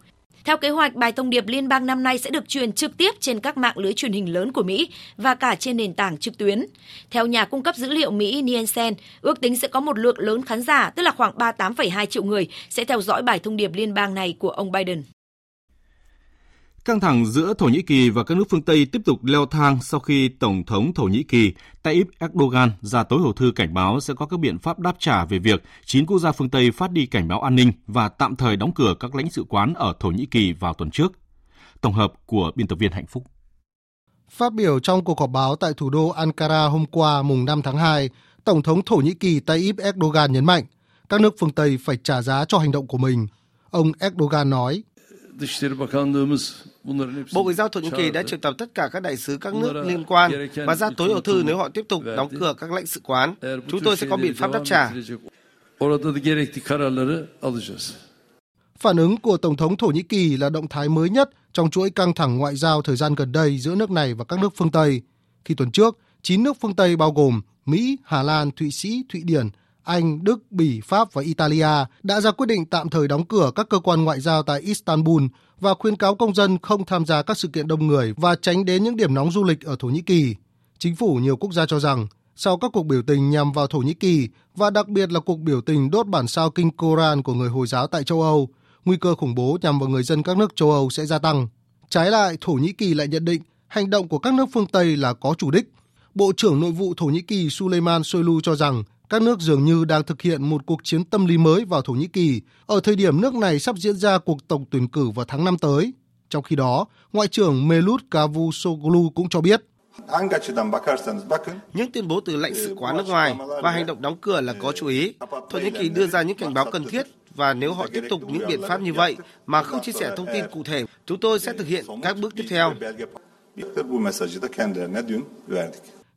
Theo kế hoạch, bài thông điệp liên bang năm nay sẽ được truyền trực tiếp trên các mạng lưới truyền hình lớn của Mỹ và cả trên nền tảng trực tuyến. Theo nhà cung cấp dữ liệu Mỹ Nielsen, ước tính sẽ có một lượng lớn khán giả, tức là khoảng 38,2 triệu người, sẽ theo dõi bài thông điệp liên bang này của ông Biden. Căng thẳng giữa Thổ Nhĩ Kỳ và các nước phương Tây tiếp tục leo thang sau khi Tổng thống Thổ Nhĩ Kỳ Tayyip Erdogan ra tối hậu thư cảnh báo sẽ có các biện pháp đáp trả về việc 9 quốc gia phương Tây phát đi cảnh báo an ninh và tạm thời đóng cửa các lãnh sự quán ở Thổ Nhĩ Kỳ vào tuần trước. Tổng hợp của biên tập viên Hạnh Phúc. Phát biểu trong cuộc họp báo tại thủ đô Ankara hôm qua mùng 5 tháng 2, Tổng thống Thổ Nhĩ Kỳ Tayyip Erdogan nhấn mạnh các nước phương Tây phải trả giá cho hành động của mình. Ông Erdogan nói, Bộ Ngoại giao Thổ Nhĩ Kỳ đã triệu tập tất cả các đại sứ các nước liên quan và ra tối hậu thư nếu họ tiếp tục đóng cửa các lãnh sự quán. Chúng tôi sẽ có biện pháp đáp trả. Phản ứng của Tổng thống Thổ Nhĩ Kỳ là động thái mới nhất trong chuỗi căng thẳng ngoại giao thời gian gần đây giữa nước này và các nước phương Tây. Khi tuần trước, 9 nước phương Tây bao gồm Mỹ, Hà Lan, Thụy Sĩ, Thụy Điển, Anh, Đức, Bỉ, Pháp và Italia đã ra quyết định tạm thời đóng cửa các cơ quan ngoại giao tại Istanbul và khuyên cáo công dân không tham gia các sự kiện đông người và tránh đến những điểm nóng du lịch ở Thổ Nhĩ Kỳ. Chính phủ nhiều quốc gia cho rằng sau các cuộc biểu tình nhằm vào Thổ Nhĩ Kỳ và đặc biệt là cuộc biểu tình đốt bản sao kinh Koran của người Hồi giáo tại châu Âu, nguy cơ khủng bố nhằm vào người dân các nước châu Âu sẽ gia tăng. Trái lại, Thổ Nhĩ Kỳ lại nhận định hành động của các nước phương Tây là có chủ đích. Bộ trưởng Nội vụ Thổ Nhĩ Kỳ Suleiman Soylu cho rằng các nước dường như đang thực hiện một cuộc chiến tâm lý mới vào Thổ Nhĩ Kỳ ở thời điểm nước này sắp diễn ra cuộc tổng tuyển cử vào tháng 5 tới. Trong khi đó, Ngoại trưởng Melut Cavusoglu cũng cho biết những tuyên bố từ lãnh sự quán nước ngoài và hành động đóng cửa là có chú ý. Thổ Nhĩ Kỳ đưa ra những cảnh báo cần thiết và nếu họ tiếp tục những biện pháp như vậy mà không chia sẻ thông tin cụ thể, chúng tôi sẽ thực hiện các bước tiếp theo.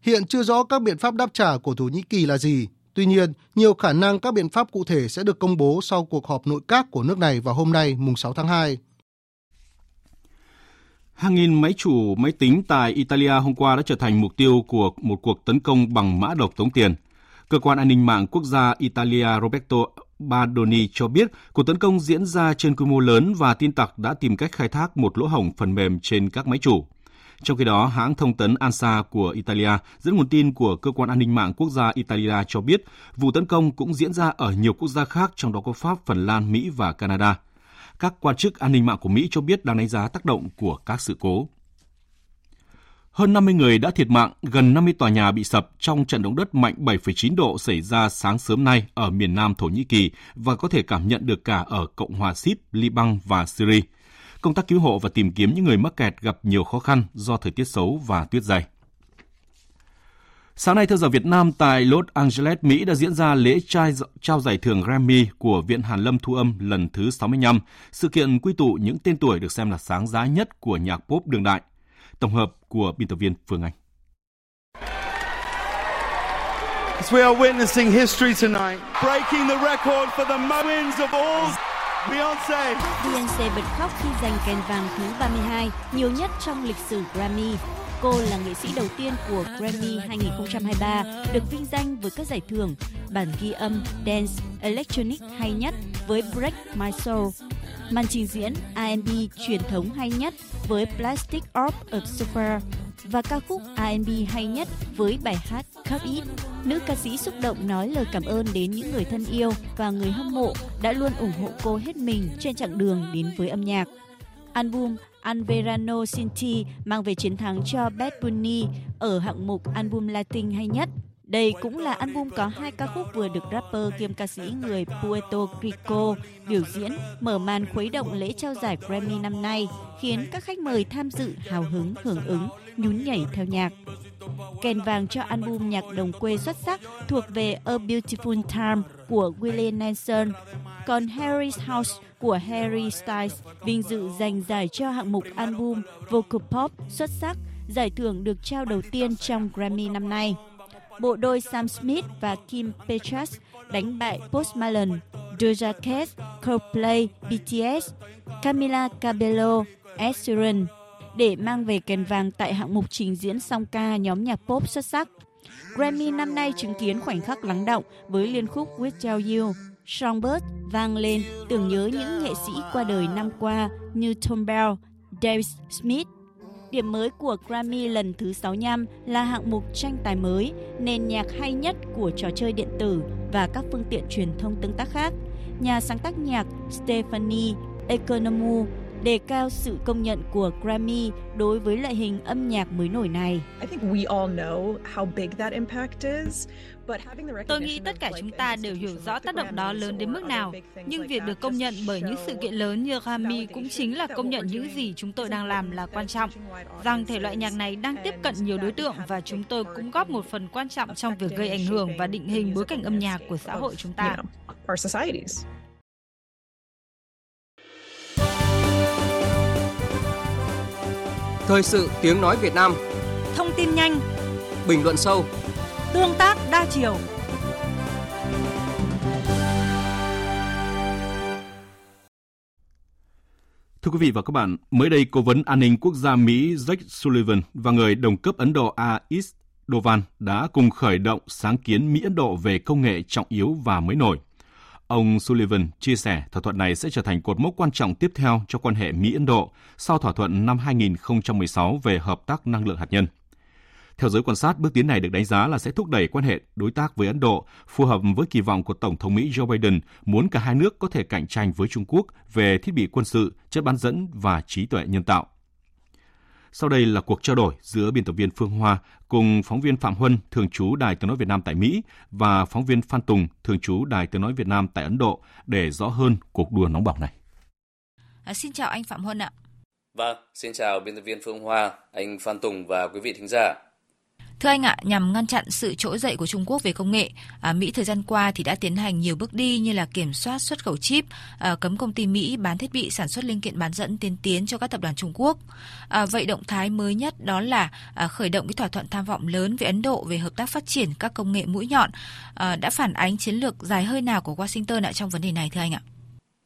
Hiện chưa rõ các biện pháp đáp trả của Thổ Nhĩ Kỳ là gì. Tuy nhiên, nhiều khả năng các biện pháp cụ thể sẽ được công bố sau cuộc họp nội các của nước này vào hôm nay, mùng 6 tháng 2. Hàng nghìn máy chủ máy tính tại Italia hôm qua đã trở thành mục tiêu của một cuộc tấn công bằng mã độc tống tiền. Cơ quan an ninh mạng quốc gia Italia Roberto Badoni cho biết cuộc tấn công diễn ra trên quy mô lớn và tin tặc đã tìm cách khai thác một lỗ hổng phần mềm trên các máy chủ. Trong khi đó, hãng thông tấn ANSA của Italia dẫn nguồn tin của cơ quan an ninh mạng quốc gia Italia cho biết vụ tấn công cũng diễn ra ở nhiều quốc gia khác trong đó có Pháp, Phần Lan, Mỹ và Canada. Các quan chức an ninh mạng của Mỹ cho biết đang đánh giá tác động của các sự cố. Hơn 50 người đã thiệt mạng, gần 50 tòa nhà bị sập trong trận động đất mạnh 7,9 độ xảy ra sáng sớm nay ở miền nam Thổ Nhĩ Kỳ và có thể cảm nhận được cả ở Cộng hòa Sip, Liban và Syria. Công tác cứu hộ và tìm kiếm những người mắc kẹt gặp nhiều khó khăn do thời tiết xấu và tuyết dày. Sáng nay theo giờ Việt Nam tại Los Angeles, Mỹ đã diễn ra lễ trai, trao giải thưởng Grammy của Viện Hàn Lâm Thu âm lần thứ 65, sự kiện quy tụ những tên tuổi được xem là sáng giá nhất của nhạc pop đương đại. Tổng hợp của biên tập viên Phương Anh. We are witnessing history tonight, breaking the record for the wins of all Beyonce, Beyonce bật khóc khi giành kèn vàng thứ 32, nhiều nhất trong lịch sử Grammy. Cô là nghệ sĩ đầu tiên của Grammy 2023 được vinh danh với các giải thưởng bản ghi âm Dance Electronic hay nhất với Break My Soul, màn trình diễn R&B truyền thống hay nhất với Plastic Orb of Super và ca khúc R&B hay nhất với bài hát Cup It. Nữ ca sĩ xúc động nói lời cảm ơn đến những người thân yêu và người hâm mộ đã luôn ủng hộ cô hết mình trên chặng đường đến với âm nhạc. Album Anverano Sinti mang về chiến thắng cho Bad Bunny ở hạng mục album Latin hay nhất. Đây cũng là album có hai ca khúc vừa được rapper kiêm ca sĩ người Puerto Rico biểu diễn mở màn khuấy động lễ trao giải Grammy năm nay, khiến các khách mời tham dự hào hứng hưởng ứng, nhún nhảy theo nhạc. Kèn vàng cho album nhạc đồng quê xuất sắc thuộc về A Beautiful Time của Willie Nelson, còn Harry's House của Harry Styles vinh dự giành giải cho hạng mục album Vocal Pop xuất sắc, giải thưởng được trao đầu tiên trong Grammy năm nay. Bộ đôi Sam Smith và Kim Petras đánh bại Post Malone, Doja Cat, Coldplay, BTS, Camila Cabello, Ed Sheeran để mang về kèn vàng tại hạng mục trình diễn song ca nhóm nhạc pop xuất sắc. Grammy năm nay chứng kiến khoảnh khắc lắng động với liên khúc Without You. Songbird vang lên tưởng nhớ những nghệ sĩ qua đời năm qua như Tom Bell, Dave Smith. Điểm mới của Grammy lần thứ 65 là hạng mục tranh tài mới, nền nhạc hay nhất của trò chơi điện tử và các phương tiện truyền thông tương tác khác. Nhà sáng tác nhạc Stephanie Economou đề cao sự công nhận của Grammy đối với loại hình âm nhạc mới nổi này. Tôi nghĩ tất cả chúng ta đều hiểu rõ tác động đó lớn đến mức nào, nhưng việc được công nhận bởi những sự kiện lớn như Grammy cũng chính là công nhận những gì chúng tôi đang làm là quan trọng, rằng thể loại nhạc này đang tiếp cận nhiều đối tượng và chúng tôi cũng góp một phần quan trọng trong việc gây ảnh hưởng và định hình bối cảnh âm nhạc của xã hội chúng ta. Thời sự tiếng nói Việt Nam. Thông tin nhanh. Bình luận sâu Tương tác đa chiều Thưa quý vị và các bạn, mới đây Cố vấn An ninh Quốc gia Mỹ Jake Sullivan và người đồng cấp Ấn Độ Aish Dovan đã cùng khởi động sáng kiến Mỹ-Ấn Độ về công nghệ trọng yếu và mới nổi. Ông Sullivan chia sẻ thỏa thuận này sẽ trở thành cột mốc quan trọng tiếp theo cho quan hệ Mỹ-Ấn Độ sau thỏa thuận năm 2016 về hợp tác năng lượng hạt nhân. Theo giới quan sát, bước tiến này được đánh giá là sẽ thúc đẩy quan hệ đối tác với Ấn Độ, phù hợp với kỳ vọng của Tổng thống Mỹ Joe Biden muốn cả hai nước có thể cạnh tranh với Trung Quốc về thiết bị quân sự, chất bán dẫn và trí tuệ nhân tạo. Sau đây là cuộc trao đổi giữa biên tập viên Phương Hoa cùng phóng viên Phạm Huân, thường trú Đài Tiếng nói Việt Nam tại Mỹ và phóng viên Phan Tùng, thường trú Đài Tiếng nói Việt Nam tại Ấn Độ để rõ hơn cuộc đua nóng bỏng này. À, xin chào anh Phạm Huân ạ. Vâng, xin chào biên tập viên Phương Hoa, anh Phan Tùng và quý vị thính giả. Thưa anh ạ, nhằm ngăn chặn sự trỗi dậy của Trung Quốc về công nghệ, à, Mỹ thời gian qua thì đã tiến hành nhiều bước đi như là kiểm soát xuất khẩu chip, à, cấm công ty Mỹ bán thiết bị sản xuất linh kiện bán dẫn tiên tiến cho các tập đoàn Trung Quốc. À, vậy động thái mới nhất đó là à, khởi động cái thỏa thuận tham vọng lớn với Ấn Độ về hợp tác phát triển các công nghệ mũi nhọn à, đã phản ánh chiến lược dài hơi nào của Washington ạ trong vấn đề này thưa anh ạ?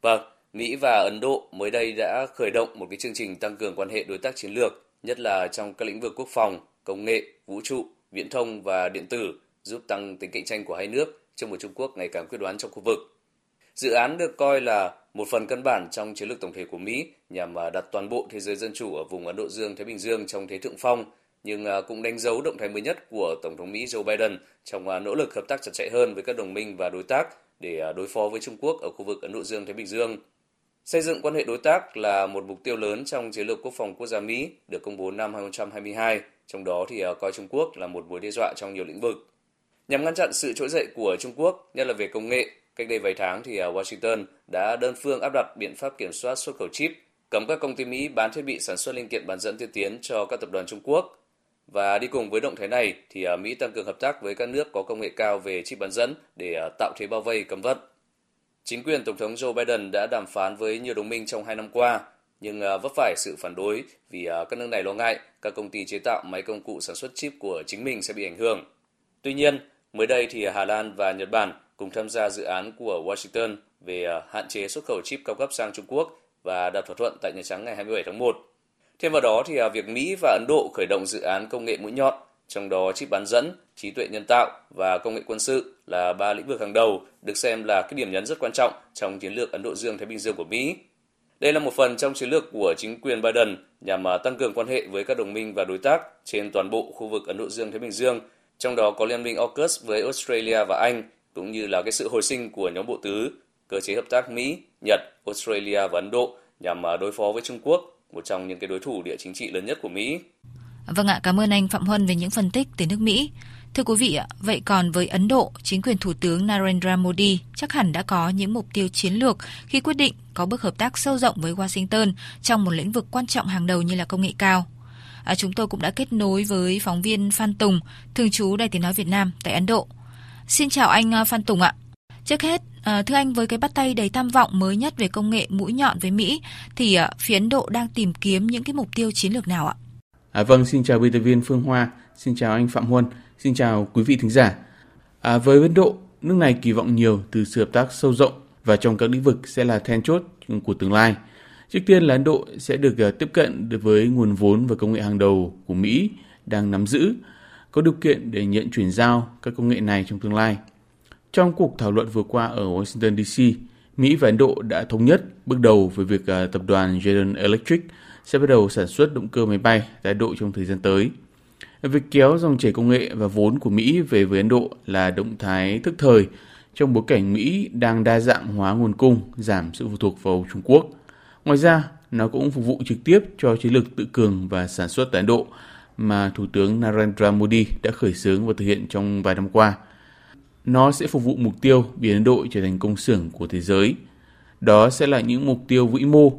Vâng, Mỹ và Ấn Độ mới đây đã khởi động một cái chương trình tăng cường quan hệ đối tác chiến lược, nhất là trong các lĩnh vực quốc phòng, công nghệ, vũ trụ, viễn thông và điện tử, giúp tăng tính cạnh tranh của hai nước trong một Trung Quốc ngày càng quyết đoán trong khu vực. Dự án được coi là một phần căn bản trong chiến lược tổng thể của Mỹ nhằm à, đặt toàn bộ thế giới dân chủ ở vùng Ấn Độ Dương-Thái Bình Dương trong thế thượng phong, nhưng à, cũng đánh dấu động thái mới nhất của Tổng thống Mỹ Joe Biden trong à, nỗ lực hợp tác chặt chẽ hơn với các đồng minh và đối tác để đối phó với Trung Quốc ở khu vực Ấn Độ Dương-Thái Bình Dương. Xây dựng quan hệ đối tác là một mục tiêu lớn trong chiến lược quốc phòng quốc gia Mỹ được công bố năm 2022, trong đó thì à, coi Trung Quốc là một mối đe dọa trong nhiều lĩnh vực. Nhằm ngăn chặn sự trỗi dậy của Trung Quốc, nhất là về công nghệ, cách đây vài tháng thì à, Washington đã đơn phương áp đặt biện pháp kiểm soát xuất khẩu chip, cấm các công ty Mỹ bán thiết bị sản xuất linh kiện bán dẫn tiên tiến cho các tập đoàn Trung Quốc. Và đi cùng với động thái này thì à, Mỹ tăng cường hợp tác với các nước có công nghệ cao về chip bán dẫn để tạo thế bao vây cấm vận. Chính quyền Tổng thống Joe Biden đã đàm phán với nhiều đồng minh trong hai năm qua, nhưng à, vấp phải sự phản đối vì à, các nước này lo ngại các công ty chế tạo máy công cụ sản xuất chip của chính mình sẽ bị ảnh hưởng. Tuy nhiên, mới đây thì Hà Lan và Nhật Bản cùng tham gia dự án của Washington về à, hạn chế xuất khẩu chip cao cấp sang Trung Quốc và đạt thỏa thuận tại Nhà Trắng ngày 27 tháng 1. Thêm vào đó thì việc Mỹ và Ấn Độ khởi động dự án công nghệ mũi nhọn, trong đó chip bán dẫn, trí tuệ nhân tạo và công nghệ quân sự là ba lĩnh vực hàng đầu được xem là cái điểm nhấn rất quan trọng trong chiến lược Ấn Độ Dương Thái Bình Dương của Mỹ. Đây là một phần trong chiến lược của chính quyền Biden nhằm à, tăng cường quan hệ với các đồng minh và đối tác trên toàn bộ khu vực Ấn Độ Dương Thái Bình Dương, trong đó có liên minh AUKUS với Australia và Anh, cũng như là cái sự hồi sinh của nhóm bộ tứ, cơ chế hợp tác Mỹ, Nhật, Australia và Ấn Độ nhằm à, đối phó với Trung Quốc, một trong những cái đối thủ địa chính trị lớn nhất của Mỹ. Vâng ạ, cảm ơn anh Phạm Huân về những phân tích từ nước Mỹ. Thưa quý vị ạ, vậy còn với Ấn Độ, chính quyền Thủ tướng Narendra Modi chắc hẳn đã có những mục tiêu chiến lược khi quyết định có bước hợp tác sâu rộng với Washington trong một lĩnh vực quan trọng hàng đầu như là công nghệ cao. À, chúng tôi cũng đã kết nối với phóng viên Phan Tùng, thường trú Đài Tiếng Nói Việt Nam tại Ấn Độ. Xin chào anh à, Phan Tùng ạ. Trước hết, à, thưa anh với cái bắt tay đầy tham vọng mới nhất về công nghệ mũi nhọn với Mỹ, thì à, phía Ấn Độ đang tìm kiếm những cái mục tiêu chiến lược nào ạ? À, vâng, xin chào biên tập viên Phương Hoa, xin chào anh Phạm Huân. Xin chào quý vị thính giả. À, với Ấn Độ, nước này kỳ vọng nhiều từ sự hợp tác sâu rộng và trong các lĩnh vực sẽ là then chốt của tương lai. Trước tiên là Ấn Độ sẽ được à, tiếp cận với nguồn vốn và công nghệ hàng đầu của Mỹ đang nắm giữ, có điều kiện để nhận chuyển giao các công nghệ này trong tương lai. Trong cuộc thảo luận vừa qua ở Washington DC, Mỹ và Ấn Độ đã thống nhất bước đầu về việc à, tập đoàn General Electric sẽ bắt đầu sản xuất động cơ máy bay tại Ấn Độ trong thời gian tới. Việc kéo dòng chảy công nghệ và vốn của Mỹ về với Ấn Độ là động thái thức thời trong bối cảnh Mỹ đang đa dạng hóa nguồn cung, giảm sự phụ thuộc vào Trung Quốc. Ngoài ra, nó cũng phục vụ trực tiếp cho chiến lược tự cường và sản xuất tại Ấn Độ mà Thủ tướng Narendra Modi đã khởi xướng và thực hiện trong vài năm qua. Nó sẽ phục vụ mục tiêu biến Ấn Độ trở thành công xưởng của thế giới. Đó sẽ là những mục tiêu vĩ mô.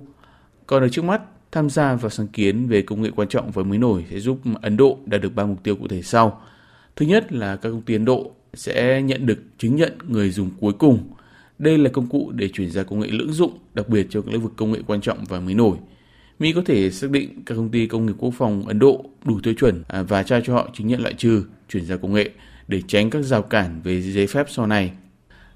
Còn ở trước mắt, tham gia vào sáng kiến về công nghệ quan trọng và mới nổi sẽ giúp Ấn Độ đạt được ba mục tiêu cụ thể sau. Thứ nhất là các công ty Ấn Độ sẽ nhận được chứng nhận người dùng cuối cùng. Đây là công cụ để chuyển giao công nghệ lưỡng dụng, đặc biệt cho các lĩnh vực công nghệ quan trọng và mới nổi. Mỹ có thể xác định các công ty công nghiệp quốc phòng Ấn Độ đủ tiêu chuẩn à, và trao cho họ chứng nhận loại trừ chuyển giao công nghệ để tránh các rào cản về giấy phép sau này.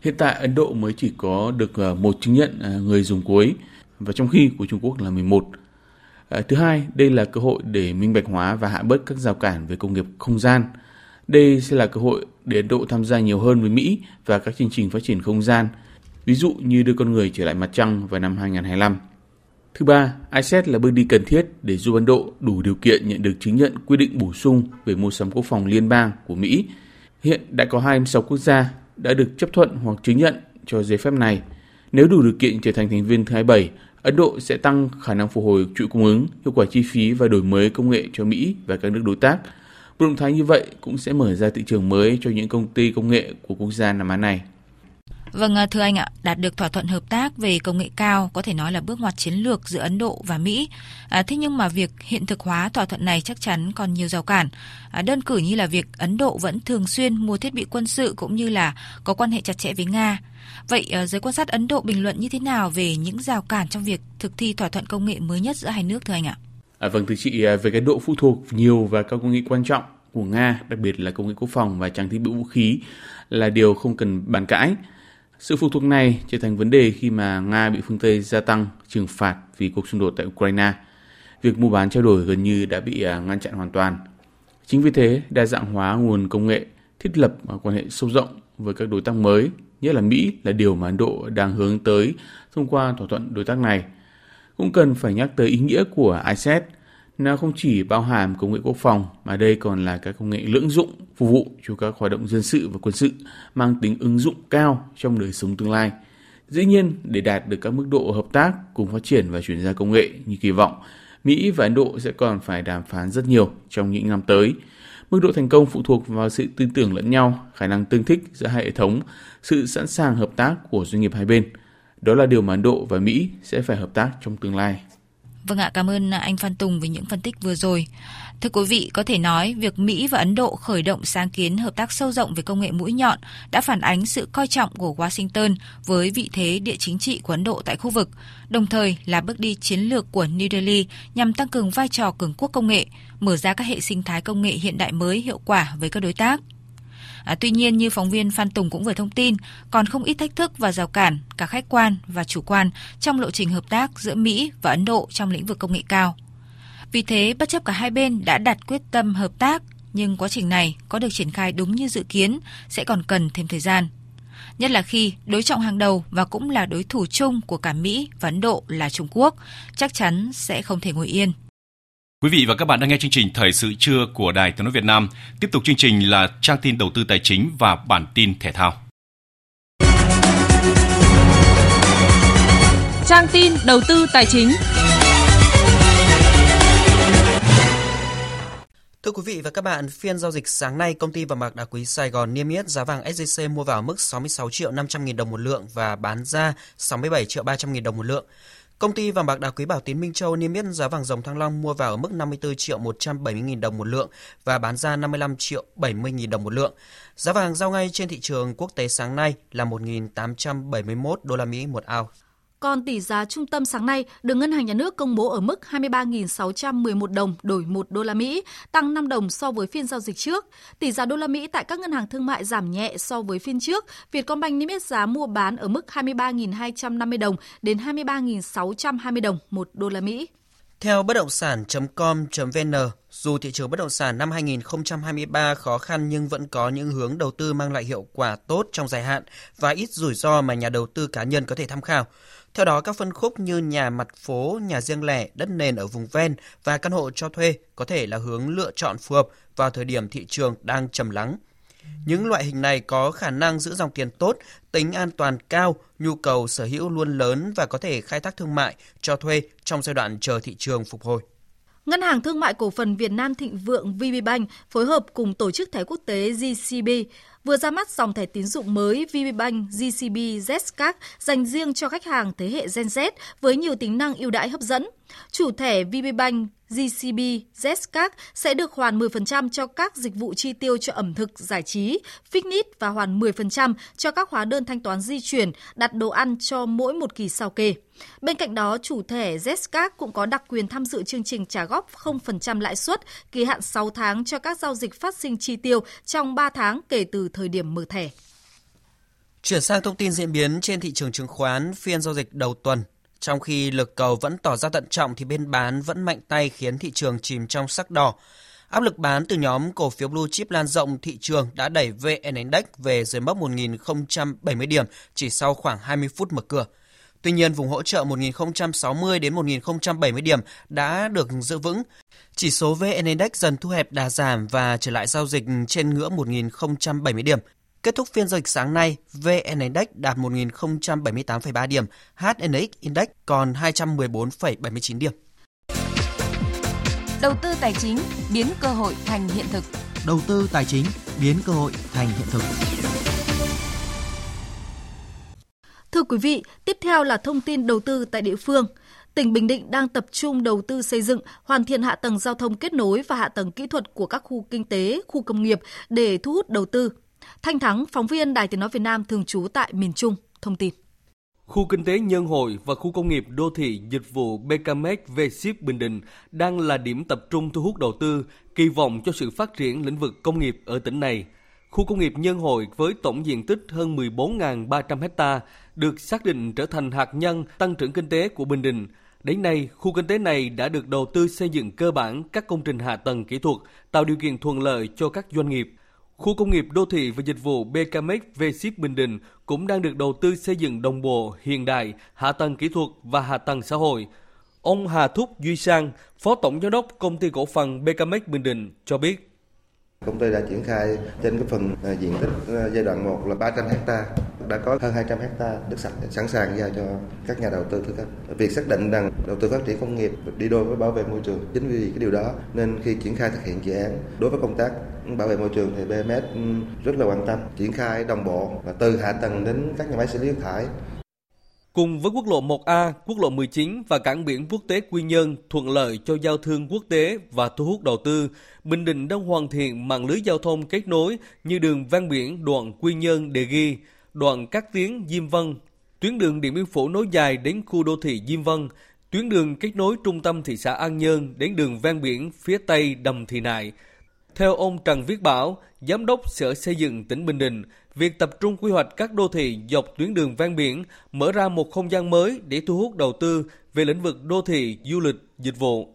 Hiện tại Ấn Độ mới chỉ có được à, một chứng nhận à, người dùng cuối và trong khi của Trung Quốc là 11. Ờ, thứ hai, đây là cơ hội để minh bạch hóa và hạ bớt các rào cản về công nghiệp không gian. Đây sẽ là cơ hội để Ấn Độ tham gia nhiều hơn với Mỹ và các chương trình phát triển không gian, ví dụ như đưa con người trở lại mặt trăng vào năm 2025. Thứ ba, ISET là bước đi cần thiết để giúp Ấn Độ đủ điều kiện nhận được chứng nhận quy định bổ sung về mua sắm quốc phòng liên bang của Mỹ. Hiện đã có 26 quốc gia đã được chấp thuận hoặc chứng nhận cho giấy phép này. Nếu đủ điều kiện trở thành thành viên thứ 27, Ấn Độ sẽ tăng khả năng phục hồi chuỗi cung ứng, hiệu quả chi phí và đổi mới công nghệ cho Mỹ và các nước đối tác. Một động thái như vậy cũng sẽ mở ra thị trường mới cho những công ty công nghệ của quốc gia Nam Á này. Vâng, à, thưa anh ạ, đạt được thỏa thuận hợp tác về công nghệ cao có thể nói là bước ngoặt chiến lược giữa Ấn Độ và Mỹ. À, thế nhưng mà việc hiện thực hóa thỏa thuận này chắc chắn còn nhiều rào cản. À, đơn cử như là việc Ấn Độ vẫn thường xuyên mua thiết bị quân sự cũng như là có quan hệ chặt chẽ với Nga. Vậy à, giới quan sát Ấn Độ bình luận như thế nào về những rào cản trong việc thực thi thỏa thuận công nghệ mới nhất giữa hai nước thưa anh ạ? À, vâng thưa chị, à, về cái độ phụ thuộc nhiều vào các công nghệ quan trọng của Nga, đặc biệt là công nghệ quốc phòng và trang thiết bị vũ khí là điều không cần bàn cãi. Sự phụ thuộc này trở thành vấn đề khi mà Nga bị phương Tây gia tăng trừng phạt vì cuộc xung đột tại Ukraine. Việc mua bán trao đổi gần như đã bị à, ngăn chặn hoàn toàn. Chính vì thế, đa dạng hóa nguồn công nghệ, thiết lập quan hệ sâu rộng với các đối tác mới, nhất là Mỹ là điều mà Ấn Độ đang hướng tới thông qua thỏa thuận đối tác này. Cũng cần phải nhắc tới ý nghĩa của ISET nó không chỉ bao hàm công nghệ quốc phòng mà đây còn là các công nghệ lưỡng dụng phục vụ cho các hoạt động dân sự và quân sự mang tính ứng dụng cao trong đời sống tương lai. Dĩ nhiên, để đạt được các mức độ hợp tác cùng phát triển và chuyển giao công nghệ như kỳ vọng, Mỹ và Ấn Độ sẽ còn phải đàm phán rất nhiều trong những năm tới. Mức độ thành công phụ thuộc vào sự tin tưởng lẫn nhau, khả năng tương thích giữa hai hệ thống, sự sẵn sàng hợp tác của doanh nghiệp hai bên. Đó là điều mà Ấn Độ và Mỹ sẽ phải hợp tác trong tương lai. Vâng ạ, cảm ơn anh Phan Tùng với những phân tích vừa rồi. Thưa quý vị, có thể nói việc Mỹ và Ấn Độ khởi động sáng kiến hợp tác sâu rộng về công nghệ mũi nhọn đã phản ánh sự coi trọng của Washington với vị thế địa chính trị của Ấn Độ tại khu vực, đồng thời là bước đi chiến lược của New Delhi nhằm tăng cường vai trò cường quốc công nghệ, mở ra các hệ sinh thái công nghệ hiện đại mới hiệu quả với các đối tác. À, tuy nhiên như phóng viên Phan Tùng cũng vừa thông tin, còn không ít thách thức và rào cản cả khách quan và chủ quan trong lộ trình hợp tác giữa Mỹ và Ấn Độ trong lĩnh vực công nghệ cao. Vì thế, bất chấp cả hai bên đã đặt quyết tâm hợp tác, nhưng quá trình này có được triển khai đúng như dự kiến sẽ còn cần thêm thời gian. Nhất là khi đối trọng hàng đầu và cũng là đối thủ chung của cả Mỹ và Ấn Độ là Trung Quốc, chắc chắn sẽ không thể ngồi yên. Quý vị và các bạn đang nghe chương trình Thời sự trưa của Đài Tiếng nói Việt Nam. Tiếp tục chương trình là trang tin đầu tư tài chính và bản tin thể thao. Trang tin đầu tư tài chính. Thưa quý vị và các bạn, phiên giao dịch sáng nay, công ty vàng bạc đá quý Sài Gòn niêm yết giá vàng SJC mua vào mức 66 triệu 500 nghìn đồng một lượng và bán ra 67 triệu 300 nghìn đồng một lượng. Công ty vàng bạc đá quý Bảo Tín Minh Châu niêm yết giá vàng dòng Thăng Long mua vào ở mức 54 triệu 170 nghìn đồng một lượng và bán ra 55 triệu 70 nghìn đồng một lượng. Giá vàng giao ngay trên thị trường quốc tế sáng nay là 1.871 đô la Mỹ một ao. Còn tỷ giá trung tâm sáng nay được Ngân hàng Nhà nước công bố ở mức 23.611 đồng đổi 1 đô la Mỹ, tăng 5 đồng so với phiên giao dịch trước. Tỷ giá đô la Mỹ tại các ngân hàng thương mại giảm nhẹ so với phiên trước. Vietcombank niêm yết giá mua bán ở mức 23.250 đồng đến 23.620 đồng 1 đô la Mỹ. Theo bất động sản.com.vn, dù thị trường bất động sản năm 2023 khó khăn nhưng vẫn có những hướng đầu tư mang lại hiệu quả tốt trong dài hạn và ít rủi ro mà nhà đầu tư cá nhân có thể tham khảo. Theo đó, các phân khúc như nhà mặt phố, nhà riêng lẻ, đất nền ở vùng ven và căn hộ cho thuê có thể là hướng lựa chọn phù hợp vào thời điểm thị trường đang trầm lắng. Những loại hình này có khả năng giữ dòng tiền tốt, tính an toàn cao, nhu cầu sở hữu luôn lớn và có thể khai thác thương mại, cho thuê trong giai đoạn chờ thị trường phục hồi. Ngân hàng Thương mại Cổ phần Việt Nam Thịnh Vượng VPBank phối hợp cùng Tổ chức Thẻ Quốc tế GCB vừa ra mắt dòng thẻ tín dụng mới VPBank GCB Zcard dành riêng cho khách hàng thế hệ Gen Z với nhiều tính năng ưu đãi hấp dẫn. Chủ thẻ VPBank GCB Zcard sẽ được hoàn 10% cho các dịch vụ chi tiêu cho ẩm thực, giải trí, fitness và hoàn 10% cho các hóa đơn thanh toán di chuyển, đặt đồ ăn cho mỗi một kỳ sao kê. Bên cạnh đó, chủ thẻ Zcard cũng có đặc quyền tham dự chương trình trả góp 0% lãi suất, kỳ hạn 6 tháng cho các giao dịch phát sinh chi tiêu trong 3 tháng kể từ thời điểm mở thẻ. Chuyển sang thông tin diễn biến trên thị trường chứng khoán, phiên giao dịch đầu tuần. Trong khi lực cầu vẫn tỏ ra thận trọng thì bên bán vẫn mạnh tay khiến thị trường chìm trong sắc đỏ. Áp lực bán từ nhóm cổ phiếu blue chip lan rộng, thị trường đã đẩy VN Index về dưới mốc 1.070 điểm chỉ sau khoảng 20 phút mở cửa. Tuy nhiên, vùng hỗ trợ 1060 đến 1070 điểm đã được giữ vững. Chỉ số VN Index dần thu hẹp đà giảm và trở lại giao dịch trên ngưỡng 1070 điểm. Kết thúc phiên giao dịch sáng nay, VN Index đạt 1078,3 điểm, HNX Index còn 214,79 điểm. Đầu tư tài chính biến cơ hội thành hiện thực. Đầu tư tài chính biến cơ hội thành hiện thực. Thưa quý vị, tiếp theo là thông tin đầu tư tại địa phương. Tỉnh Bình Định đang tập trung đầu tư xây dựng, hoàn thiện hạ tầng giao thông kết nối và hạ tầng kỹ thuật của các khu kinh tế, khu công nghiệp để thu hút đầu tư. Thanh Thắng, phóng viên Đài Tiếng Nói Việt Nam thường trú tại miền Trung, thông tin. Khu kinh tế Nhân Hội và khu công nghiệp đô thị dịch vụ BKMX v Bình Định đang là điểm tập trung thu hút đầu tư, kỳ vọng cho sự phát triển lĩnh vực công nghiệp ở tỉnh này. Khu công nghiệp Nhân Hội với tổng diện tích hơn 14.300 ha được xác định trở thành hạt nhân tăng trưởng kinh tế của Bình Định. Đến nay, khu kinh tế này đã được đầu tư xây dựng cơ bản các công trình hạ tầng kỹ thuật, tạo điều kiện thuận lợi cho các doanh nghiệp. Khu công nghiệp đô thị và dịch vụ BKMX v Bình Định cũng đang được đầu tư xây dựng đồng bộ, hiện đại, hạ tầng kỹ thuật và hạ tầng xã hội. Ông Hà Thúc Duy Sang, Phó Tổng Giám đốc Công ty Cổ phần BKMX Bình Định cho biết. Công ty đã triển khai trên cái phần à, diện tích à, giai đoạn 1 là 300 hecta đã có hơn 200 hecta đất sạch sẵn sàng giao cho các nhà đầu tư thứ cấp. Việc xác định rằng đầu tư phát triển công nghiệp đi đôi với bảo vệ môi trường. Chính vì cái điều đó, nên khi triển khai thực hiện dự án, đối với công tác bảo vệ môi trường thì BMS ừ, rất là quan tâm triển khai đồng bộ và từ hạ tầng đến các nhà máy xử lý nước thải Cùng với quốc lộ 1A, quốc lộ 19 và cảng biển quốc tế Quy Nhơn thuận lợi cho giao thương quốc tế và thu hút đầu tư, Bình Định đang hoàn thiện mạng lưới giao thông kết nối như đường ven biển đoạn Quy Nhơn Đề Ghi, đoạn Cát Tiến Diêm Vân, tuyến đường Điện Biên Phủ nối dài đến khu đô thị Diêm Vân, tuyến đường kết nối trung tâm thị xã An Nhơn đến đường ven biển phía tây Đầm Thị Nại. Theo ông Trần Viết Bảo, Giám đốc Sở Xây dựng tỉnh Bình Định, việc tập trung quy hoạch các đô thị dọc tuyến đường ven biển mở ra một không gian mới để thu hút đầu tư về lĩnh vực đô thị, du lịch, dịch vụ.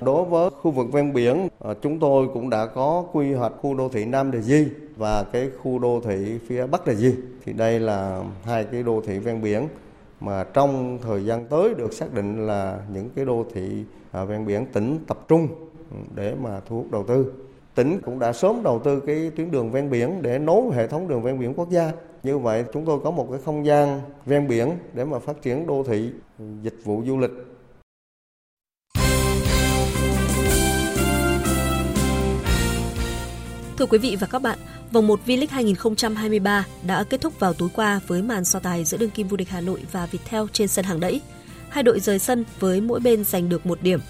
Đối với khu vực ven biển, ờ, chúng tôi cũng đã có quy hoạch khu đô thị Nam Đề Di và cái khu đô thị phía Bắc Đề Di. Thì đây là hai cái đô thị ven biển mà trong thời gian tới được xác định là những cái đô thị à, ven biển tỉnh tập trung để mà thu hút đầu tư. Tỉnh cũng đã sớm đầu tư cái tuyến đường ven biển để nối hệ thống đường ven biển quốc gia. Như vậy chúng tôi có một cái không gian ven biển để mà phát triển đô thị, dịch vụ du lịch Thưa quý vị và các bạn, vòng 1 V-League 2023 đã kết thúc vào tối qua với màn so tài giữa đương kim vô địch Hà Nội và Viettel trên sân hàng đẫy. Hai đội rời sân với mỗi bên giành được một điểm.